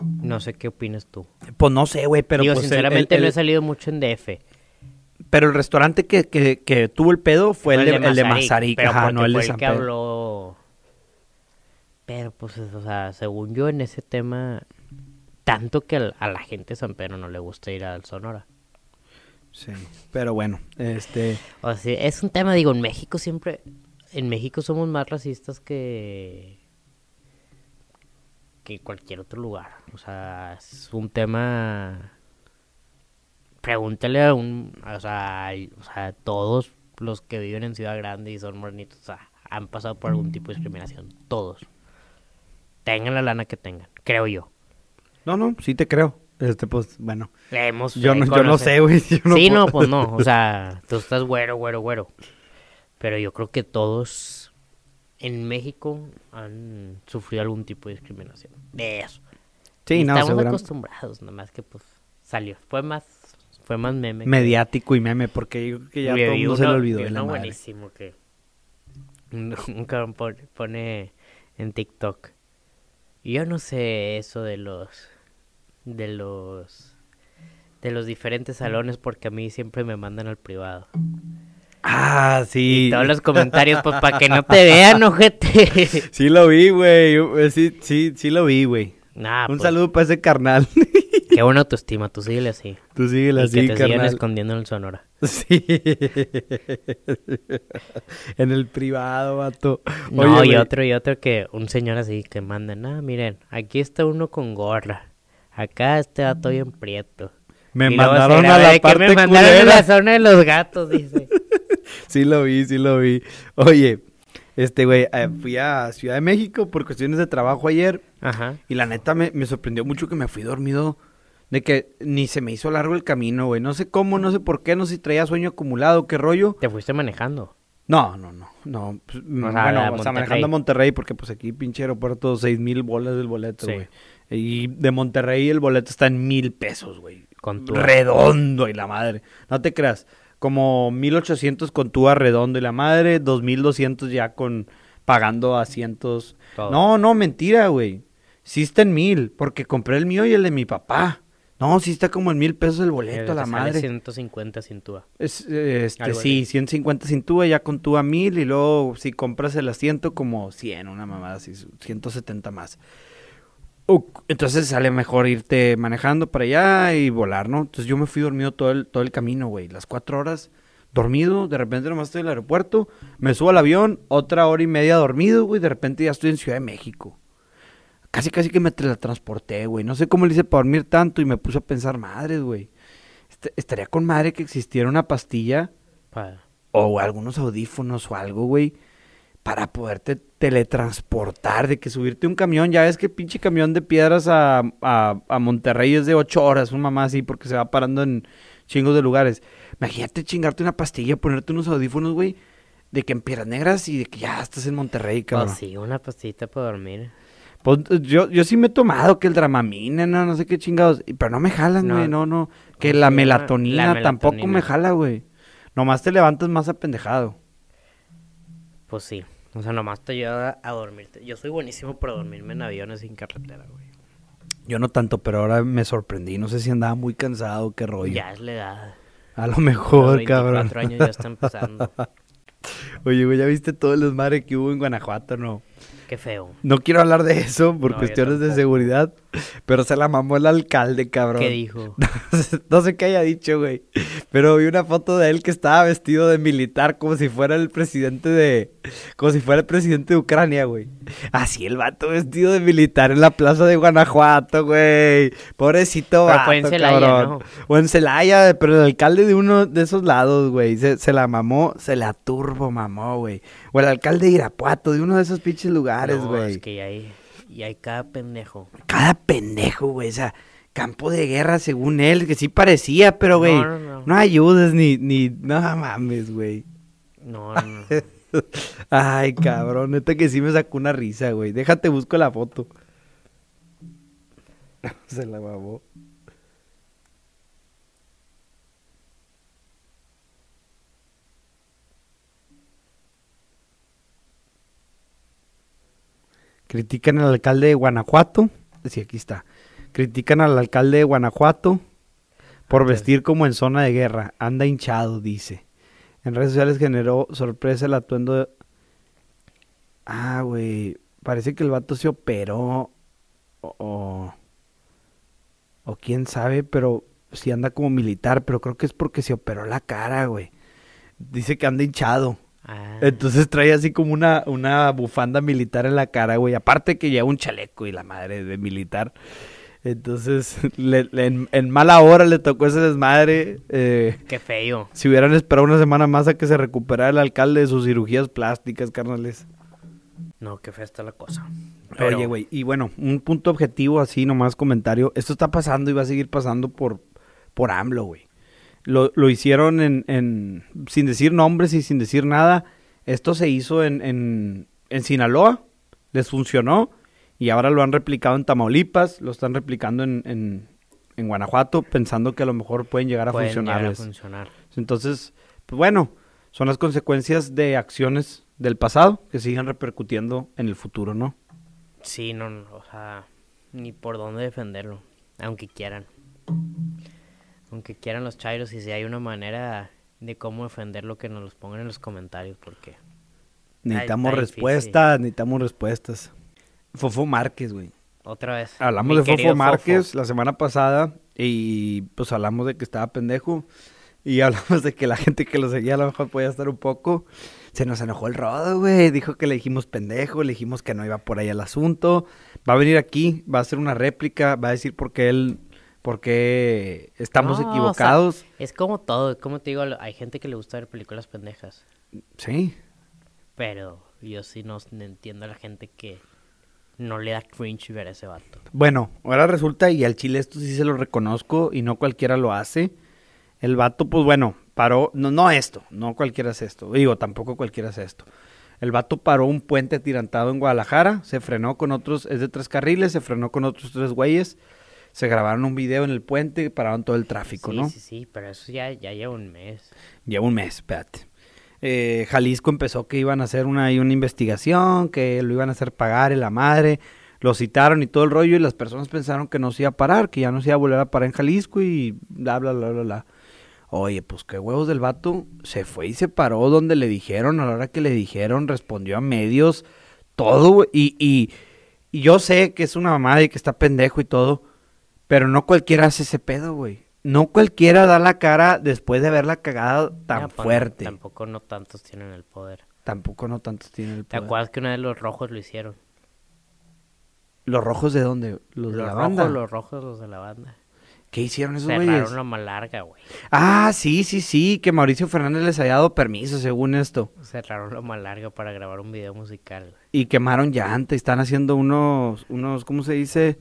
No sé qué opinas tú. Pues no sé, güey, pero Digo, pues sinceramente el- no he salido mucho en DF. Pero el restaurante que, que, que tuvo el pedo fue el, de, el de Mazarik, Mazarik, pero ajá, no el de San que Pedro. habló... Pero pues, o sea, según yo en ese tema, tanto que a la gente de San Pedro no le gusta ir al Sonora. Sí, pero bueno, este... O sea, es un tema, digo, en México siempre, en México somos más racistas que que cualquier otro lugar. O sea, es un tema. Pregúntale a un, o sea, o sea, todos los que viven en Ciudad Grande y son morenitos, o sea, han pasado por algún tipo de discriminación, todos. Tengan la lana que tengan, creo yo. No, no, sí te creo. Este, pues, bueno. Le hemos, Yo no, yo no sé, güey. no sí, puedo- no, pues no. O sea, tú estás güero, güero, güero. Pero yo creo que todos en México han sufrido algún tipo de discriminación. De eso. Sí, Y no, Estamos acostumbrados, nada más que pues salió. Fue más, fue más meme. que- Mediático y meme, porque yo creo que ya Vi- todo el vi mundo se le olvidó vi de la madre. buenísimo que un, cabrón pone, en TikTok. Yo no sé eso de los de los de los diferentes salones porque a mí siempre me mandan al privado. Ah, sí. Y todos los comentarios pues para que no te vean, ojete. Sí lo vi, güey. eh, Sí, sí, sí lo vi, güey. Nah, Un pues, saludo para ese carnal. Qué buena autoestima, tú síguele así. Tú síguele y así, que te carnal. escondiendo en el Sonora. Sí. en el privado, vato. No, Oye, y güey, otro y otro que un señor así que manda, ah, miren, aquí está uno con gorra. Acá este vato bien prieto. Me Y mandaron graba a la parte me mandaron a culera. la zona de los gatos, dice. Sí lo vi, sí lo vi. Oye, este, güey, eh, fui a Ciudad de México por cuestiones de trabajo ayer. Ajá. Y la neta me, me sorprendió mucho que me fui dormido. De que ni se me hizo largo el camino, güey. No sé cómo, no sé por qué, no sé si traía sueño acumulado, qué rollo. Te fuiste manejando. No, no, no, no. pues, sea, bueno, o sea, manejando a Monterrey, porque pues aquí pinche aeropuerto, seis mil bolas del boleto, Sí. güey. Y de Monterrey el boleto está en mil pesos, güey. Con tu Redondo y la madre. No te creas. Como 1800 con tu redondo y la madre, 2200 ya con pagando asientos. Todo. No, no, mentira, güey. Sí está en mil, porque compré el mío y el de mi papá. No, sí está como en mil pesos el boleto, Eh, la madre. 150 sin tuba. Es, este, Algo sí, así. 150 sin tuba, ya con tuba 1000 y luego si compras el asiento como 100, una mamada así, 170 más. Entonces sale mejor irte manejando para allá y volar, ¿no? Entonces yo me fui dormido todo el, todo el camino, güey. Las cuatro horas dormido, de repente nomás estoy en el aeropuerto, me subo al avión, otra hora y media dormido, güey, de repente ya estoy en Ciudad de México. Casi, casi que me teletransporté, güey. No sé cómo le hice para dormir tanto y me puse a pensar, madres, güey. Est- estaría con madre que existiera una pastilla Pa- o algunos audífonos o algo, güey, para poderte teletransportar, de que subirte un camión, ya ves que pinche camión de piedras a, a, a Monterrey es de ocho horas, un mamá así, porque se va parando en chingos de lugares. Imagínate chingarte una pastilla, ponerte unos audífonos, güey, de que en Piedras Negras y de que ya estás en Monterrey, cabrón. Pues sí, una pastita para dormir. Pues, yo, yo sí me he tomado que el dramamine, no, no sé qué chingados, pero no me jalan, güey, no, no, que ¿Cómo la melatonina, La tampoco me jala, güey. Nomás te levantas más apendejado. Pues sí. O sea, nomás te ayuda a dormirte. Yo soy buenísimo para dormirme en aviones sin carretera, güey. Yo no tanto, pero ahora me sorprendí. No sé si andaba muy cansado, qué rollo. Ya es la edad. A lo Los mejor, 24 cabrón. años ya está empezando. Oye, güey, ¿ya viste todo el desmadre que hubo en Guanajuato, no? Qué feo. No quiero hablar de eso por No, cuestiones de seguridad, pero se la mamó el alcalde, cabrón. ¿Qué dijo? no sé qué haya dicho, güey. Pero vi una foto de él que estaba vestido de militar como si fuera el presidente de... Como si fuera el presidente de Ucrania, güey. Así el vato vestido de militar en la plaza de Guanajuato, güey. Pobrecito Pero vato, fue en Celaya, cabrón. ¿no? O en Celaya, pero el alcalde de uno de esos lados, güey. Se, se la mamó, se la turbo mamó, güey. O el alcalde de Irapuato, de uno de esos pinches lugares, no, güey. es que ya hay, ya hay cada pendejo. Cada pendejo, güey. O sea, campo de guerra según él, que sí parecía, pero, güey, no, No, no, no. ayudes ni, ni, no mames, güey. No, no, no. Ay, cabrón, neta que sí me sacó una risa, güey. Déjate, busco la foto. Se la babó. Critican al alcalde de Guanajuato. Sí, aquí está. Critican al alcalde de Guanajuato por vestir como en zona de guerra. Anda hinchado, dice. En redes sociales generó sorpresa el atuendo de... Ah, güey. Parece que el vato se operó. O, o... o quién sabe, pero sí anda como militar. Pero creo que es porque se operó la cara, güey. Dice que anda hinchado. Ah, Entonces trae así como una, una bufanda militar en la cara, güey. Aparte que lleva un chaleco y la madre de militar. Entonces, le- le- en, en mala hora le tocó ese desmadre. eh, qué feo. si hubieran esperado una semana más a que se recuperara el alcalde de sus cirugías plásticas, carnales. No, qué fea está la cosa. Oye, güey, y bueno, un punto objetivo así, nomás comentario. Esto está pasando y va a seguir pasando por, por AMLO, güey. Lo, lo hicieron en, en, sin decir nombres y sin decir nada. Esto se hizo en, en, en Sinaloa, les funcionó y ahora lo han replicado en Tamaulipas, lo están replicando en, en, en Guanajuato, pensando que a lo mejor pueden llegar a Pueden llegar a funcionarles. funcionar. Entonces, pues bueno, son las consecuencias de acciones del pasado que siguen repercutiendo en el futuro, ¿no? Sí, no, no, o sea, ni por dónde defenderlo, aunque quieran. Aunque quieran los chairos y si hay una manera de cómo defenderlo que nos los pongan en los comentarios porque Necesitamos está respuestas, necesitamos respuestas. Fofo Márquez, güey. otra vez. Hablamos mi de Fofo Márquez la semana pasada y pues hablamos de que estaba pendejo y hablamos de que la gente que lo seguía a lo mejor podía estar un poco. Se nos enojó el rodo, güey. Dijo que le dijimos pendejo, le dijimos que no iba por ahí el asunto. Va a venir aquí, va a hacer una réplica, va a decir por qué él, por qué estamos No, o sea, equivocados. Es como todo, como te digo, hay gente que le gusta ver películas pendejas, Sí, pero yo sí no no entiendo a la gente que no le da cringe ver a ese vato. Bueno, ahora resulta, y al chile esto sí se lo reconozco, y no cualquiera lo hace. El vato, pues bueno, paró, no, no esto, no cualquiera hace esto, digo, tampoco cualquiera hace esto. El vato paró un puente atirantado en Guadalajara, se frenó con otros, es de tres carriles, se frenó con otros tres güeyes, se grabaron un video en el puente, pararon todo el tráfico, sí, ¿no? sí, sí, pero eso ya, ya lleva un mes. Lleva un mes, espérate. Eh, Jalisco empezó que iban a hacer una, una investigación, que lo iban a hacer pagar en la madre. Lo citaron y todo el rollo y las personas pensaron que no se iba a parar, que ya no se iba a volver a parar en Jalisco y bla, bla, bla, bla, bla. Oye, pues qué huevos del vato. Se fue y se paró donde le dijeron, a la hora que le dijeron, respondió a medios, todo. Y, y, y yo sé que es una mamada y que está pendejo y todo, pero no cualquiera hace ese pedo, güey. No cualquiera da la cara después de haberla cagado tan pues, no, fuerte. tampoco no tantos tienen el poder. Tampoco no tantos tienen el ¿Te poder. acuerdas que una vez los rojos lo hicieron? ¿Los rojos de dónde? ¿Los, de la rojos, banda? los rojos, los de la banda. ¿Qué hicieron esos güeyes? Cerraron la malarga, güey. Ah, sí, sí, sí, que Mauricio Fernández les había dado permiso según esto. Cerraron la malarga para grabar un video musical. güey. Y quemaron llanta están haciendo unos, unos, ¿cómo se dice?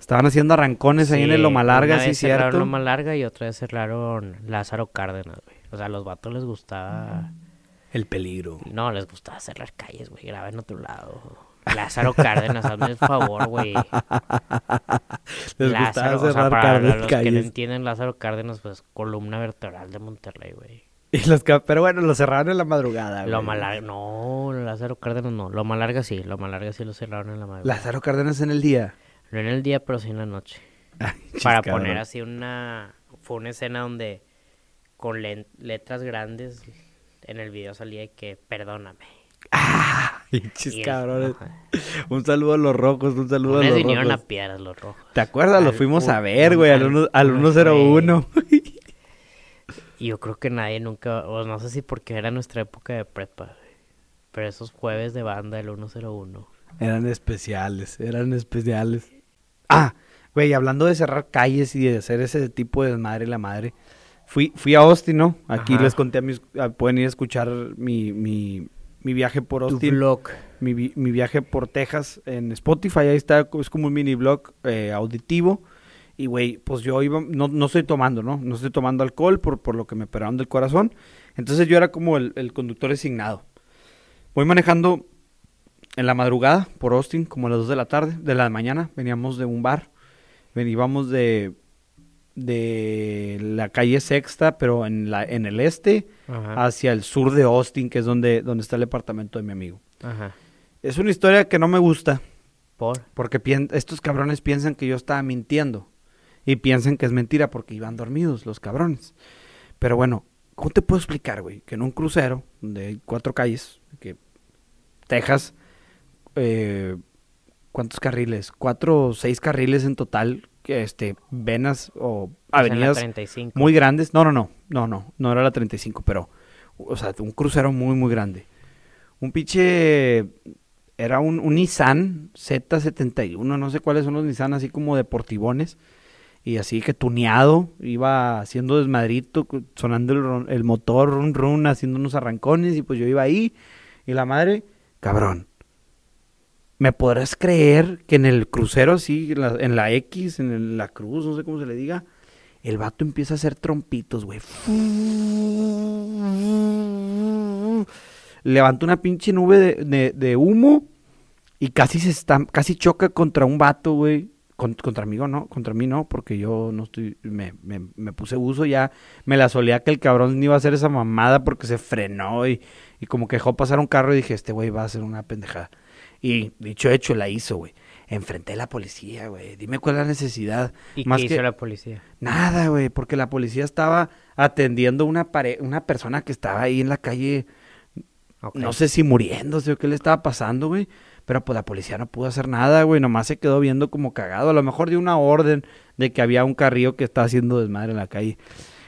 Estaban haciendo arrancones ahí en el Sí, Loma Larga, una sí, vez cerraron cierto. Loma Larga y otra vez cerraron Lázaro Cárdenas, güey. O sea, a los vatos les gustaba... El peligro. No, les gustaba cerrar calles, güey. Graben a otro lado. Lázaro Cárdenas, hazme el favor, güey. Les Lázaro, gustaba o sea, cerrar para car- los que no entienden, Lázaro Cárdenas, pues columna vertebral de Monterrey, güey. Y los ca- pero bueno, lo cerraron en la madrugada. Lo güey. Malarga, no, Lázaro Cárdenas no. Lo Malarga sí, lo Malarga sí lo cerraron en la madrugada. Lázaro Cárdenas en el día. No en el día, pero sí en la noche. Ay, Para chis, poner así una... Fue una escena donde con letras grandes en el video salía de que perdóname. Y el- cabrones. Un saludo a los rojos, un saludo a los vinieron rojos. a piedras los rojos. ¿Te acuerdas? Lo fuimos a ver, güey, al, al- al uno 101. Y yo creo que nadie nunca, o no sé si porque era nuestra época de prepa, güey. Pero esos jueves de banda del 101. Eran especiales, eran especiales. Ah, güey, hablando de cerrar calles y de hacer ese tipo de desmadre la madre. Fui, fui a Austin, ¿no? Aquí Ajá. les conté a mis... a- pueden ir a escuchar mi, mi, mi viaje por Tu Austin. vlog. mi, vi- mi viaje por Texas en Spotify. Ahí está, es como un mini blog eh, auditivo. Y, güey, pues yo iba, no, no estoy tomando, ¿no? No estoy tomando alcohol por, por lo que me operaron del corazón. Entonces yo era como el, el conductor designado. Voy manejando en la madrugada por Austin, como a las 2 de la tarde, de la mañana. Veníamos de un bar. Ven, íbamos de, de la calle Sexta, pero en, la, en el este, Ajá. hacia el sur de Austin, que es donde, donde está el departamento de mi amigo. Ajá. Es una historia que no me gusta, Por. porque estos cabrones piensan que yo estaba mintiendo. Y piensan que es mentira porque iban dormidos los cabrones. Pero bueno, ¿cómo te puedo explicar, güey? Que en un crucero, donde hay cuatro calles, que Texas, eh, ¿cuántos carriles? Cuatro o seis carriles en total, este, venas o o sea, en la avenidas 35. muy grandes. No, no, no, no, no, no era la 35, pero, o sea, un crucero muy, muy grande. Un pinche, era un, un Nissan Z71, no sé cuáles son los Nissan, así como deportivones. Y así que tuneado, iba haciendo desmadrito, sonando el, el motor, run, run, haciendo unos arrancones. Y pues yo iba ahí, y la madre, cabrón. ¿Me podrás creer que en el crucero así, en la, X, en la cruz, no sé cómo se le diga, el vato empieza a hacer trompitos, güey. Levanta una pinche nube de, humo y casi se está, casi choca contra un vato, güey. Con- contra mí no, contra mí no, porque yo no estoy, me, puse uso ya, me la solía que el cabrón iba a hacer esa mamada porque se frenó y, y como que dejó pasar un carro y dije, este güey va a hacer una pendejada. Y dicho hecho, la hizo, güey. Enfrenté a la policía, güey. Dime cuál es la necesidad. ¿Y Más qué que- hizo la policía? Nada, güey, porque la policía estaba atendiendo una pare- una persona que estaba ahí en la calle, no sé si muriéndose o qué le estaba pasando, güey. Pero pues la policía no pudo hacer nada, güey. Nomás se quedó viendo como cagado. A lo mejor dio una orden de que había un carrillo que estaba haciendo desmadre en la calle.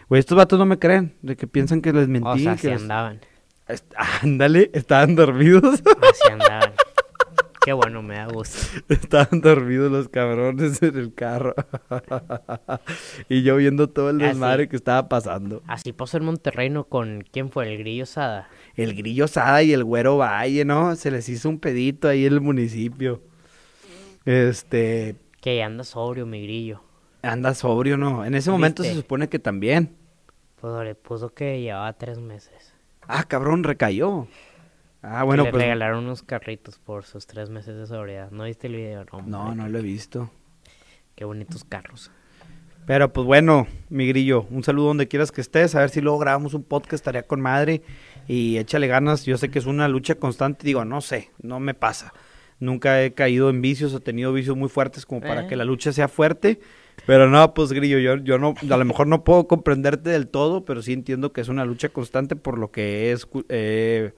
Güey, estos vatos no me creen. De que piensan que les mentí. O sea, que les- andaban. Ándale, estaban dormidos. Así andaban. Qué bueno, me da gusto. estaban dormidos los cabrones en el carro. y yo viendo todo el Ah, desmadre que estaba pasando. Así pasó en Monterrey, ¿no? Con, ¿quién fue? El Grillo Sada. El Grillo Sada y el Güero Valle, ¿no? Se les hizo un pedito ahí en el municipio. Este, Que anda sobrio, mi Grillo. anda sobrio, ¿no? En ese momento se supone que también. Pues le puso que llevaba tres meses. Ah, cabrón, recayó. Ah, bueno, le pues. regalaron unos carritos por sus tres meses de sobriedad. ¿No viste el video? No, No, no lo he visto. Qué bonitos carros. Pero pues bueno, mi grillo, un saludo donde quieras que estés. A ver si luego grabamos un podcast, estaría con madre. Y échale ganas. Yo sé que es una lucha constante. Digo, no sé, no me pasa. Nunca he caído en vicios o tenido vicios muy fuertes como para Eh. que la lucha sea fuerte. Pero no, pues grillo, yo, yo no, a lo mejor no puedo comprenderte del todo, pero sí entiendo que es una lucha constante por lo que he escu- he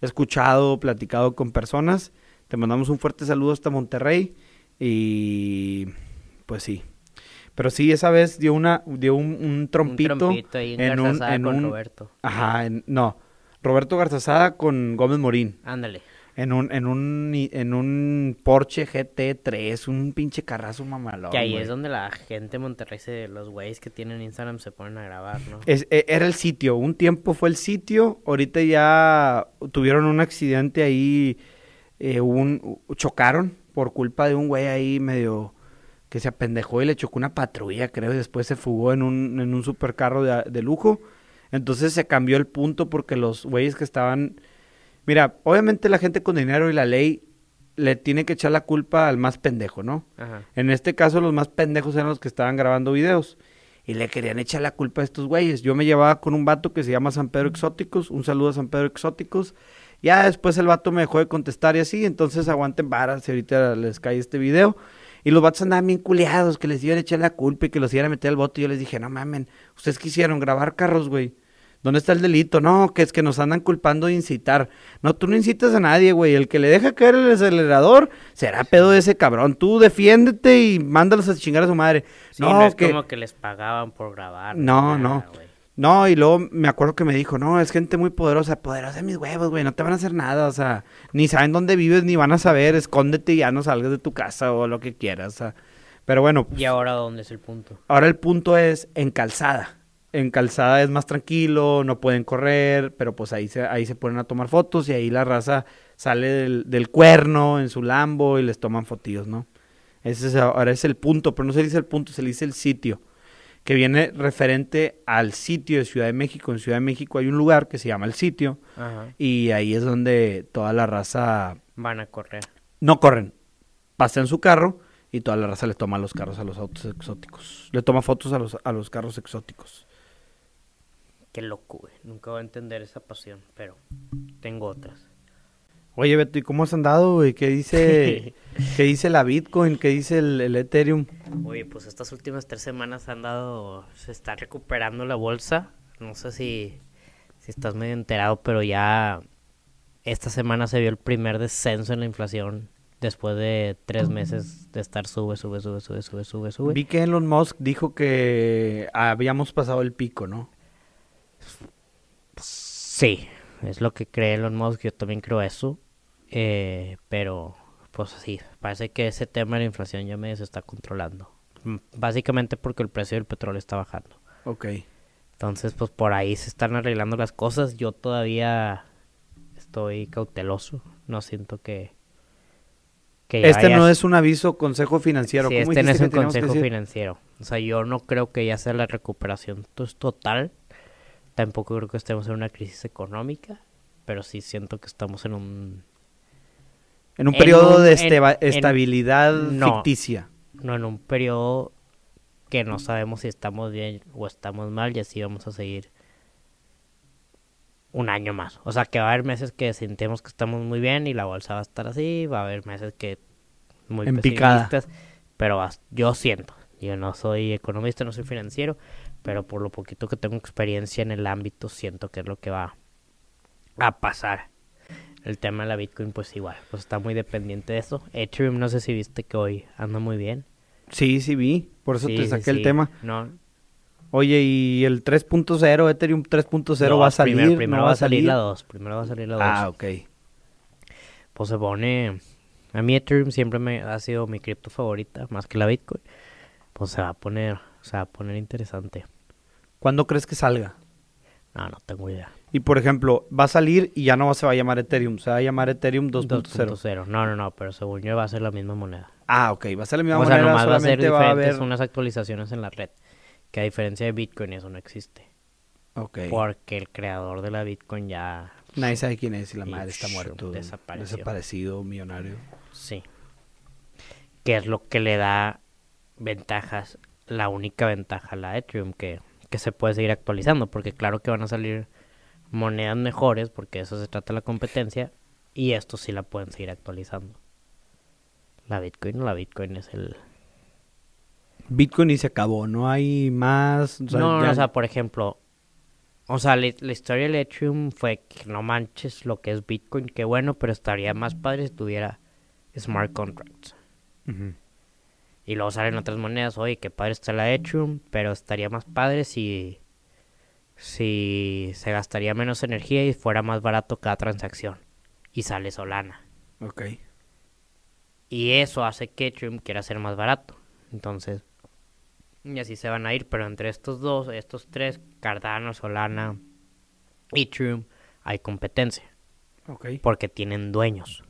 escuchado, platicado con personas. Te mandamos un fuerte saludo hasta Monterrey. Y pues sí. Pero sí, esa vez dio una, dio un, un trompito. un trompito ahí en, en un, en con un- Roberto. Ajá, en- no. Roberto Garzazada con Gómez Morín. Ándale. En un, en un, en un Porsche GT3, un pinche carrazo mamalón. que ahí es donde la gente de Monterrey, se, los güeyes que tienen Instagram se ponen a grabar, ¿no? Es- e- era el sitio, un tiempo fue el sitio, ahorita ya tuvieron un accidente ahí, eh, un, chocaron por culpa de un güey ahí medio que se apendejó y le chocó una patrulla, creo, y después se fugó en un, en un supercarro de, de lujo. Entonces se cambió el punto porque los güeyes que estaban... Mira, obviamente la gente con dinero y la ley le tiene que echar la culpa al más pendejo, ¿no? Ajá. En este caso, los más pendejos eran los que estaban grabando videos. Y le querían echar la culpa a estos güeyes. Yo me llevaba con un vato que se llama San Pedro Exóticos. Un saludo a San Pedro Exóticos. Ya después el vato me dejó de contestar y así. Entonces aguanten varas si ahorita les cae este video. Y los vatos andaban bien culeados, que les iban a echar la culpa y que los iban a meter al bote. Y yo les dije, no mamen, ustedes quisieron grabar carros, güey. ¿Dónde está el delito? No, que es que nos andan culpando de incitar. No, tú no incitas a nadie, güey. El que le deja caer el acelerador será pedo de ese cabrón. Tú defiéndete y mándalos a chingar a su madre. Sí, no, no, es que... como que les pagaban por grabar. No, no. nada, güey. No, y luego me acuerdo que me dijo, no, es gente muy poderosa, poderosa mis huevos, güey, no te van a hacer nada, o sea, ni saben dónde vives, ni van a saber, escóndete y ya no salgas de tu casa o lo que quieras, o sea. Pero bueno, ¿Y ahora dónde es el punto? Ahora el punto es en calzada. En calzada es más tranquilo, no pueden correr, pero pues ahí se, ahí se ponen a tomar fotos y ahí la raza sale del, del cuerno en su Lambo y les toman fotillos, ¿no? Ese es, ahora es el punto, pero no se dice el punto, se le dice el sitio, que viene referente al sitio de Ciudad de México. En Ciudad de México hay un lugar que se llama el sitio Ajá. y ahí es donde toda la raza Van a correr. no corren, pasean su carro Y toda la raza le toma los carros a los autos exóticos. Le toma fotos a los, a los carros exóticos. Qué loco, güey. Nunca voy a entender esa pasión, pero tengo otras. Oye, Beto, ¿y cómo has andado, güey? ¿Qué dice, ¿qué dice la Bitcoin? ¿Qué dice el, el Ethereum? Oye, pues estas últimas tres semanas han dado... Se está recuperando la bolsa. No sé si, si estás medio enterado, pero ya esta semana se vio el primer descenso en la inflación después de tres meses de estar sube, sube, sube, sube, sube, sube, sube. Vi que Elon Musk dijo que habíamos pasado el pico, ¿no? Sí, es lo que cree Elon Musk, yo también creo eso. Eh, pero, pues sí, parece que ese tema de la inflación ya me se está controlando. Mm, Básicamente porque el precio del petróleo está bajando. Ok. Entonces, pues por ahí se están arreglando las cosas. Yo todavía estoy cauteloso. No siento que... que Este no es un aviso consejo financiero. Sí, ¿Cómo este no es un consejo financiero. O sea, yo no creo que ya sea la recuperación to- total. Tampoco creo que estemos en una crisis económica. Pero sí siento que estamos en un... En un En periodo un- de en- esteba- en- estabilidad no. ficticia. No, en un periodo que no sabemos si estamos bien o estamos mal y así vamos a seguir un año más. O sea, que va a haber meses que sintemos que estamos muy bien y la bolsa va a estar así, va a haber meses que muy En picada. pesimistas, pero as- yo siento, yo no soy economista, no soy financiero, pero por lo poquito que tengo experiencia en el ámbito, siento que es lo que va a pasar. El tema de la Bitcoin, pues igual, pues está muy dependiente de eso. Ethereum, no sé si viste que hoy anda muy bien. Sí, sí vi. Por eso Sí, te sí, saqué el sí. tema. No, Oye, ¿y el 3.0, Ethereum 3.0 va a salir? Primero, primero ¿No va a salir la 2. Primero va a salir la 2. Ah, ok. Pues se pone. A mí Ethereum siempre me ha sido mi cripto favorita, más que la Bitcoin. Pues se va a poner, se va a poner interesante. ¿Cuándo crees que salga? No, no tengo idea. Y por ejemplo, va a salir y ya no se va a llamar Ethereum, se va a llamar Ethereum 2.0. 2.0. No, no, no, pero según yo va a ser la misma moneda. Ah, ok, va a ser la misma o sea, moneda, nomás va a ser a diferentes haber... unas actualizaciones en la red. Que a diferencia de Bitcoin eso no existe. Ok. Porque el creador de la Bitcoin ya... Nadie sabe quién es y la Y madre está muerto. desapareció. Desaparecido, millonario. Sí. Que es lo que le da ventajas, la única ventaja a la Ethereum, que, que se puede seguir actualizando, porque claro que van a salir monedas mejores, porque de eso se trata la competencia, y esto sí la pueden seguir actualizando. La Bitcoin la Bitcoin es el... Bitcoin y se acabó, no hay más. o sea, no, no, o sea, por ejemplo, o sea, la, la historia de Ethereum fue que no manches lo que es Bitcoin, que bueno, pero estaría más padre si tuviera smart contracts. Y luego salen otras monedas, oye, qué padre está la Ethereum, pero estaría más padre si, si se gastaría menos energía y fuera más barato cada transacción. Y sale Solana. Ok. Y eso hace que Ethereum quiera ser más barato. Entonces, y así se van a ir, pero entre estos dos, estos tres, Cardano, Solana, Ethereum, hay competencia, Ok. porque tienen dueños.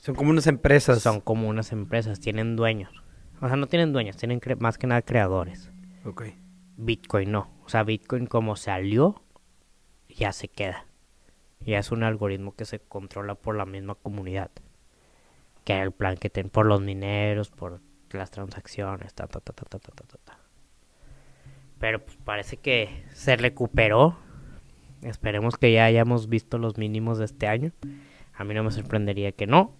Son como unas empresas. Son como unas empresas, tienen dueños. O sea, no tienen dueños, tienen más que nada creadores. Ok. Bitcoin no. O sea, Bitcoin como salió, ya se queda. Ya es un algoritmo que se controla por la misma comunidad. Que era el plan que ten por los mineros, por las transacciones, ta, ta, ta, ta, ta, ta, ta, ta, ta. Pero pues parece que se recuperó. Esperemos que ya hayamos visto los mínimos de este año. A mí no me sorprendería que no.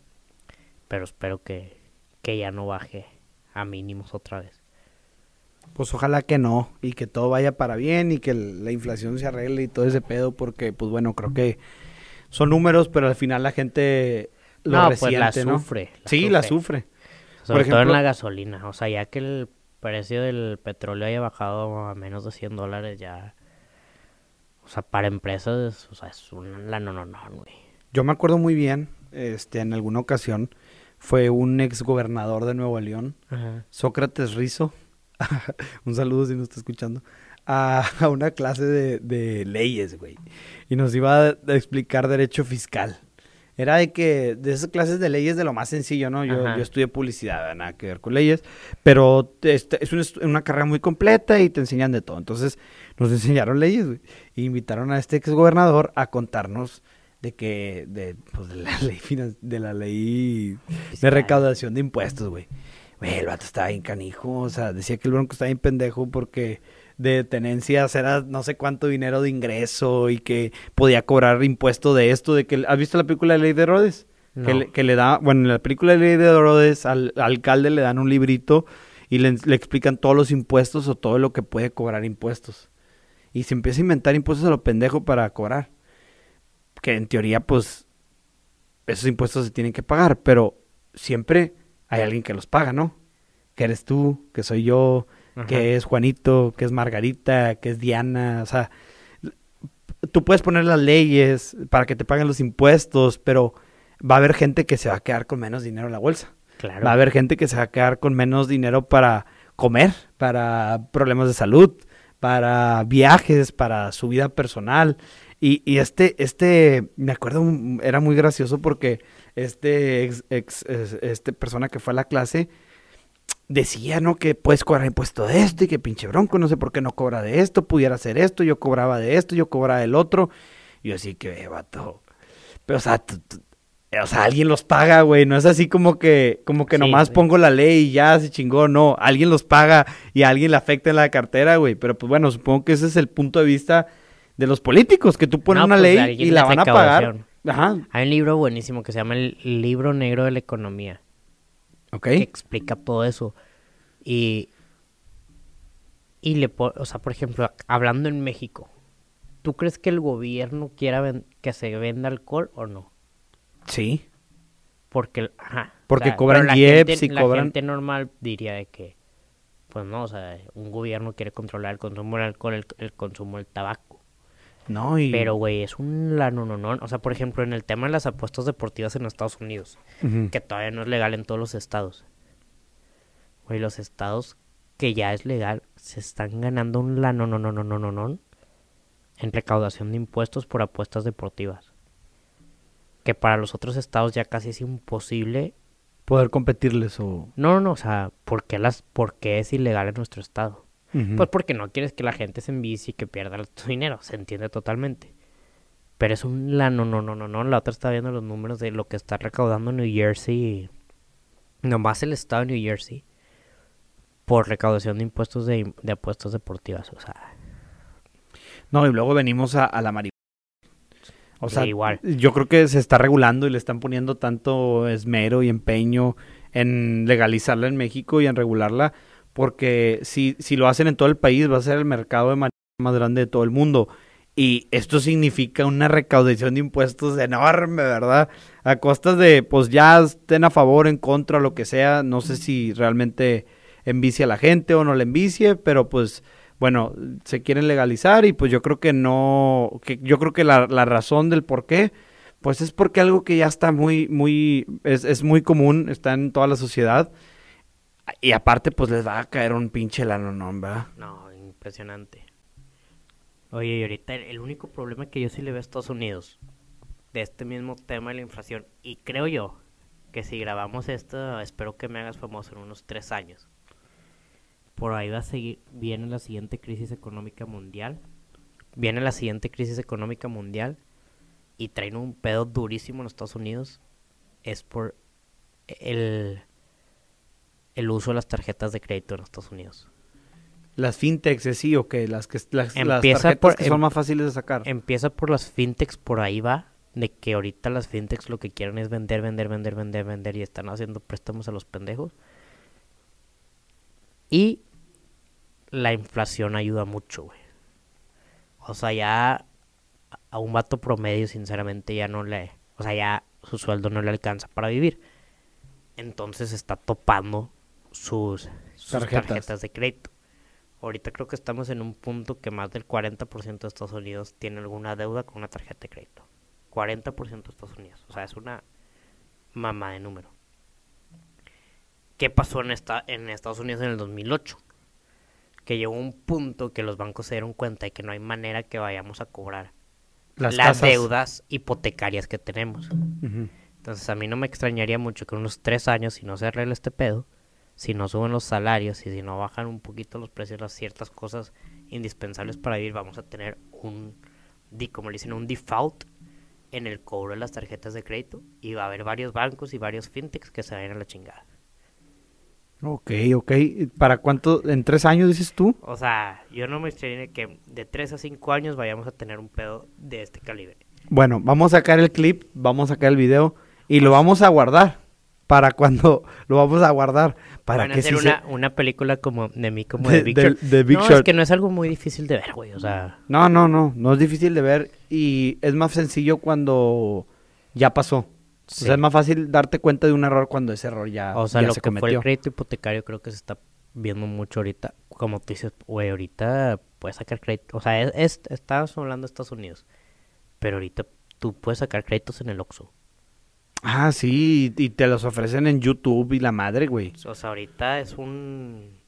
Pero espero que, que ya no baje a mínimos otra vez. Pues ojalá que no, y que todo vaya para bien y que la inflación se arregle y todo ese pedo, porque pues bueno, creo que son números, pero al final la gente lo no, resiente, pues la ¿no? sufre. sí, la sufre. Sobre todo en ejemplo- la gasolina. O sea, ya que el precio del petróleo haya bajado a menos de 100 dólares, ya. O sea, para empresas, o sea, es un la no, no, no, güey. Yo me acuerdo muy bien, este, en alguna ocasión, fue un ex gobernador de Nuevo León, Sócrates Rizo, un saludo si nos está escuchando, a, una clase de, de leyes, güey. Y nos iba a, explicar derecho fiscal. Era de que, de esas clases de leyes de lo más sencillo, ¿no? Yo, yo estudié publicidad, nada que ver con leyes, pero este, es una, carrera muy completa y te enseñan de todo. Entonces, nos enseñaron leyes, güey. Y invitaron a este ex gobernador a contarnos de que, de, pues, de la ley, de la ley de recaudación de impuestos, güey. Güey, el vato estaba bien canijo, o sea, decía que el bronco estaba bien pendejo porque de tenencias era no sé cuánto dinero de ingreso y que podía cobrar impuesto de esto, de que, ¿has visto la película de Ley de Herodes? Que, le, que le da, bueno, en la película de Ley de Herodes al, al alcalde le dan un librito y le, le explican todos los impuestos o todo lo que puede cobrar impuestos. Y se empieza a inventar impuestos a lo pendejo para cobrar. Que en teoría, pues, esos impuestos se tienen que pagar, pero siempre hay alguien que los paga, ¿no? Que eres tú, que soy yo, Ajá. que es Juanito, que es Margarita, que es Diana, o sea, tú puedes poner las leyes para que te paguen los impuestos, pero va a haber gente que se va a quedar con menos dinero en la bolsa. Claro. Va a haber gente que se va a quedar con menos dinero para comer, para problemas de salud, para viajes, para su vida personal. Y, y este, este, me acuerdo, un- era muy gracioso porque este ex, ex- es- este persona que fue a la clase decía, ¿no? Que puedes cobrar impuesto de esto y que pinche bronco, no sé por qué no cobra de esto, pudiera hacer esto, yo cobraba de esto, yo cobraba del otro. Y yo así que, eh, vato. Pero, o sea, tú- tú- o sea, alguien los paga, güey. No es así como que, como que Sí, nomás pongo la ley y ya se chingó. No, alguien los paga y a alguien le afecta en la cartera, güey. Pero pues bueno, supongo que ese es el punto de vista de los políticos, que tú pones No, una pues, ley y la van a pagar. Ajá, Hay un libro buenísimo que se llama El Libro Negro de la Economía, ok. que explica todo eso. Y, y le o sea, por ejemplo, hablando en México, ¿tú crees que el gobierno quiera que se venda alcohol o no? Sí. Porque, ajá, o Porque sea, cobran la gente- y la cobran- gente normal diría de que, pues no, o sea, un gobierno quiere controlar el consumo del alcohol, el, el consumo del tabaco. No, y... Pero, güey, es un lano, no, no. O sea, por ejemplo, en el tema de las apuestas deportivas en Estados Unidos, que todavía no es legal en todos los estados. Güey, los estados que ya es legal se están ganando un lano, no, no, no, no, no, no, en recaudación de impuestos por apuestas deportivas. Que para los otros estados ya casi es imposible. Poder competirles o... No, no, no, o sea, ¿por qué, las, ¿por qué es ilegal en nuestro estado? Pues porque no quieres que la gente se envicie y que pierda su dinero, se entiende totalmente. Pero es un la no, no, no, no, no. La otra está viendo los números de lo que está recaudando New Jersey. Nomás el estado de New Jersey. Por recaudación de impuestos de, de apuestas deportivas. O sea, No, y luego venimos a, a la marihuana. O Sí, sea, igual. yo creo que se está regulando y le están poniendo tanto esmero y empeño en legalizarla en México y en regularla, porque si, si lo hacen en todo el país va a ser el mercado de marihuana más grande de todo el mundo. Y esto significa una recaudación de impuestos enorme, ¿verdad? A costas de, pues ya estén a favor, en contra, lo que sea. No sé si realmente envicia a la gente o no le envicie, pero pues bueno, se quieren legalizar y pues yo creo que no, que yo creo que la, la razón del por qué, pues es porque algo que ya está muy, muy, es, es muy común, está en toda la sociedad. Y aparte, pues les va a caer un pinche lanonón, ¿verdad? no, impresionante. Oye, y ahorita el, único problema que yo sí le veo a Estados Unidos de este mismo tema de la inflación, y creo yo que si grabamos esto, espero que me hagas famoso en unos tres años. Por ahí va a seguir, viene la siguiente crisis económica mundial. Viene la siguiente crisis económica mundial y traen un pedo durísimo en Estados Unidos. Es por el, el uso de las tarjetas de crédito en Estados Unidos. Las fintechs, ¿eh? sí, o que las que las, las Empieza tarjetas por- que son em- más fáciles de sacar. Empieza por las fintechs, por ahí va, de que ahorita las fintechs lo que quieren es vender, vender, vender, vender, vender y están haciendo préstamos a los pendejos. Y la inflación ayuda mucho, güey. O sea, ya a un vato promedio, sinceramente, ya no le... O sea, ya su sueldo no le alcanza para vivir. Entonces está topando sus, sus Tarjetas. tarjetas de crédito. Ahorita creo que estamos en un punto que más del 40% de Estados Unidos tiene alguna deuda con una tarjeta de crédito. 40% de Estados Unidos. O sea, es una mamá de número. ¿Qué pasó en, esta, en Estados Unidos en el 2008? Que llegó un punto que los bancos se dieron cuenta de que no hay manera que vayamos a cobrar las, deudas hipotecarias que tenemos. Entonces a mí no me extrañaría mucho que en unos tres años, si no se arregla este pedo, si no suben los salarios y si no bajan un poquito los precios de las ciertas cosas indispensables para vivir, vamos a tener un, como le dicen, un default en el cobro de las tarjetas de crédito y va a haber varios bancos y varios fintechs que se vayan a la chingada. Ok, ok. ¿Para cuánto? ¿En tres años dices tú? O sea, yo no me extrañaría que de tres a cinco años vayamos a tener un pedo de este calibre. Bueno, vamos a sacar el clip, vamos a sacar el video y lo vamos a guardar. Para cuando lo vamos a guardar. Para Van a que hacer sí se- una, una película como de mí, como De- de, Big de no, es que no es algo muy difícil de ver, güey. O sea, No, no, no. No es difícil de ver y es más sencillo cuando ya pasó. O sea, es más fácil darte cuenta de un error cuando ese error ya, O sea, ya lo se que fue el cometió. crédito hipotecario creo que se está viendo mucho ahorita. Como tú dices, güey, ahorita puedes sacar crédito. O sea, es, es- estamos hablando de Estados Unidos. Pero ahorita tú puedes sacar créditos en el Oxxo. Ah, sí, y te los ofrecen en YouTube y la madre, güey. O sea, ahorita es un...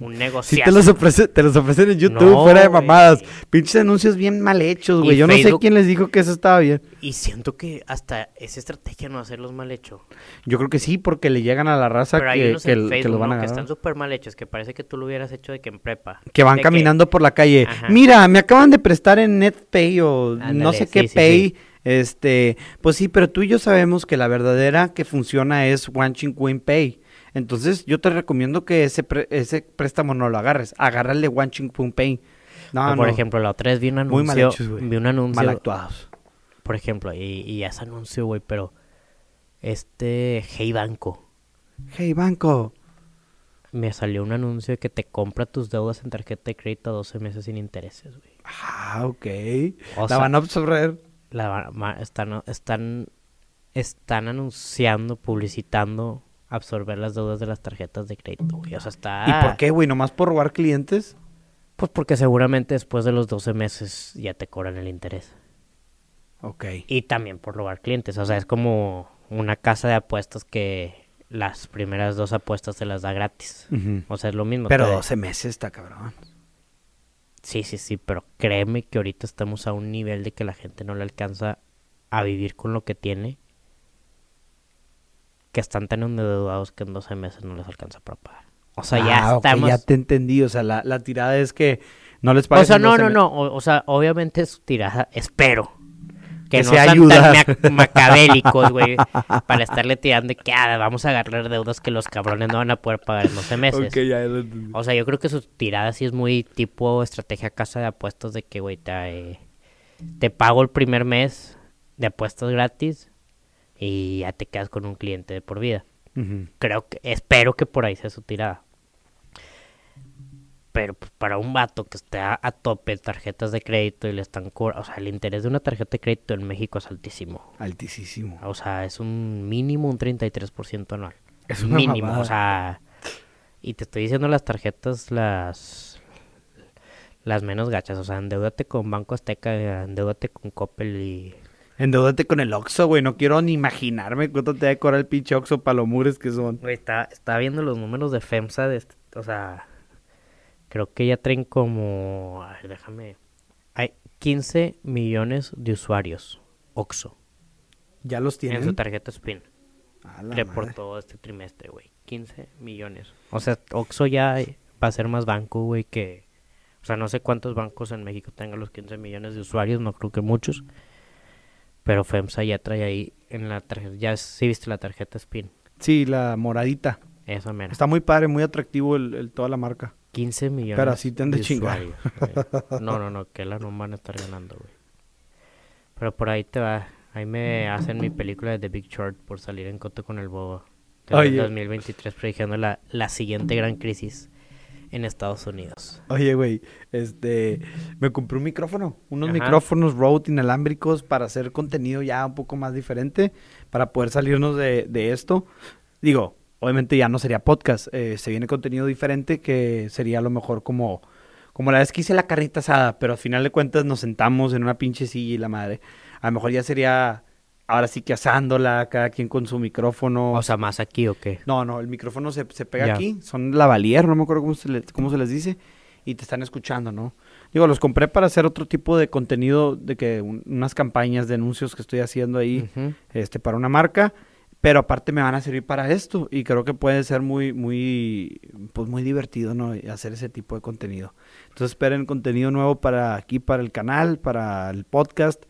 Un Sí, negocio. te los, ofrece- te los ofrecen en YouTube, No, fuera de mamadas. Pinches anuncios bien mal hechos, güey. Yo no sé quién les dijo que eso estaba bien. Y siento que hasta esa estrategia no hacerlos mal hecho. Yo creo que sí, porque le llegan a la raza Pero hay que, unos que, en que Facebook los van a ¿no? que están súper mal hechos, que parece que tú lo hubieras hecho de que en prepa. Que van De caminando por la calle. Ajá. Mira, me acaban de prestar en NetPay o no sé sí, qué sí, Pay. sí. Este, pues sí, pero tú y yo sabemos que la verdadera que funciona es One Win Pay. Entonces, yo te recomiendo que ese, pre- ese préstamo no lo agarres. Agárrale One Win Pay. No, o por no, ejemplo, la otra vez vi un Muy mal anuncio. hechos, güey. vi un anuncio. mal actuados. por ejemplo, y, y ese anuncio, güey, pero este Hey Banco, Hey, banco. me salió un anuncio de que te compra tus deudas en tarjeta de crédito a 12 meses sin intereses, güey. Ah, ok. O la sea, van a absorber. La están, están, están anunciando, publicitando absorber las deudas de las tarjetas de crédito, güey. O sea, está... ¿Y por qué, güey? ¿Nomás por robar clientes? Pues porque seguramente después de los 12 meses ya te cobran el interés. Ok. Y también por robar clientes. O sea, es como una casa de apuestas que las primeras dos apuestas te las da gratis. O sea, es lo mismo. Pero te- 12 meses está cabrón. Sí, sí, sí, pero créeme que ahorita estamos a un nivel de que la gente no le alcanza a vivir con lo que tiene. Que están tan endeudados que en 12 meses no les alcanza para pagar. O sea, ya Ah, estamos... ya te entendí. O sea, la, la tirada es que no les O pagues sea, no, 12 no, no. O, o sea, obviamente su tirada, espero. Que, Que no sea sean tan mac- macabélicos, güey. para estarle tirando de que ah, vamos a agarrar deudas que los cabrones no van a poder pagar en 12 meses. Ya lo. O sea, yo creo que su tirada sí es muy tipo estrategia casa de apuestas de que, güey, te, te pago el primer mes de apuestas gratis y ya te quedas con un cliente de por vida. Creo que, espero que por ahí sea su tirada. Pero pues, para un vato que esté a, tope tarjetas de crédito y le están cobrando, o sea, el interés de una tarjeta de crédito en México es altísimo. Altísimo. O sea, es un mínimo un 33% anual. Es una mínimo, mamada. o sea, y te estoy diciendo las tarjetas las las menos gachas, o sea, endeudate con Banco Azteca, endeudate con Coppel y Endeudate con el Oxxo, güey. No quiero ni imaginarme cuánto te va a cobrar el pinche Oxxo para los mures que son. Güey, está, está viendo los números de FEMSA, de este- o sea, creo que ya traen como, a ver, déjame, hay 15 millones de usuarios, OXO, ¿Ya los en tienen? su tarjeta SPIN, la madre. reportó este trimestre, güey, 15 millones. O sea, OXO ya va a ser más banco, güey, que, o sea, no sé cuántos bancos en México tengan los 15 millones de usuarios, no creo que muchos, pero FEMSA ya trae ahí en la tarjeta, ya sí viste la tarjeta SPIN, Sí, la moradita. esa mera. Está muy padre, muy atractivo el, el- toda la marca. 15 millones Pero así te han de chingar. usuarios, güey. No, no, no, que la no van a estar ganando, güey. Pero por ahí te va. Ahí me hacen mi película de The Big Short por salir en coto con el bobo. Oye. 2023 prediciendo la, la siguiente gran crisis en Estados Unidos. Oye, güey, este, me compré un micrófono, unos Ajá. micrófonos Rode inalámbricos para hacer contenido ya un poco más diferente, para poder salirnos de, de esto. Digo, obviamente ya no sería podcast, eh, se viene contenido diferente que sería a lo mejor como, como la vez que hice la carnita asada, pero al final de cuentas nos sentamos en una pinche silla y la madre. A lo mejor ya sería, ahora sí que asándola, cada quien con su micrófono. O sea, más aquí o qué. No, no, el micrófono se, se pega aquí, son lavalier, no me acuerdo cómo se, le- cómo se les dice, y te están escuchando, ¿no? Digo, los compré para hacer otro tipo de contenido, de que un- unas campañas de anuncios que estoy haciendo ahí, este, para una marca, pero aparte me van a servir para esto, y creo que puede ser muy, muy, pues muy divertido, ¿no? Hacer ese tipo de contenido. Entonces esperen contenido nuevo para aquí, para el canal, para el podcast,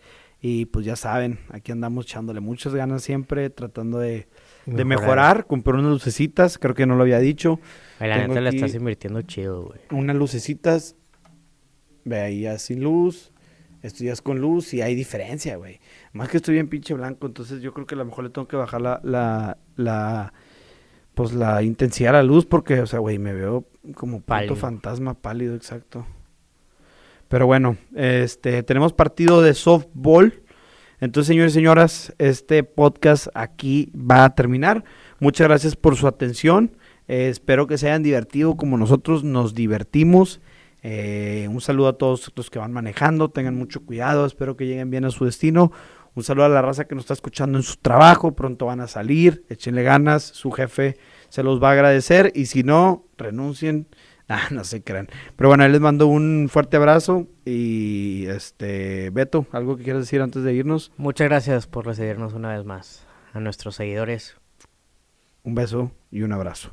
Y pues ya saben, aquí andamos echándole muchas ganas siempre, tratando de, de Mejorar. mejorar. Compré unas lucecitas, creo que no lo había dicho. Ay, la neta aquí- estás invirtiendo chido, güey. Unas lucecitas, ve ahí ya sin luz, esto ya es con luz y hay diferencia, güey. Más que estoy bien pinche blanco, entonces yo creo que a lo mejor le tengo que bajar la, la, la pues la intensidad de la luz porque, o sea, güey, me veo como Pálido. fantasma pálido, exacto. Pero bueno, este, tenemos partido de softball. Entonces, señores y señoras, este podcast aquí va a terminar. Muchas gracias por su atención. Eh, espero que se hayan divertido como nosotros nos divertimos. Eh, un saludo a todos los que van manejando. Tengan mucho cuidado. Espero que lleguen bien a su destino. Un saludo a la raza que nos está escuchando en su trabajo. Pronto van a salir. Échenle ganas. Su jefe se los va a agradecer. Y si no, renuncien. Ah, no se crean. Pero bueno, les mando un fuerte abrazo. Y este, Beto, ¿algo que quieras decir antes de irnos? Muchas gracias por recibirnos una vez más. A nuestros seguidores, Un beso y un abrazo.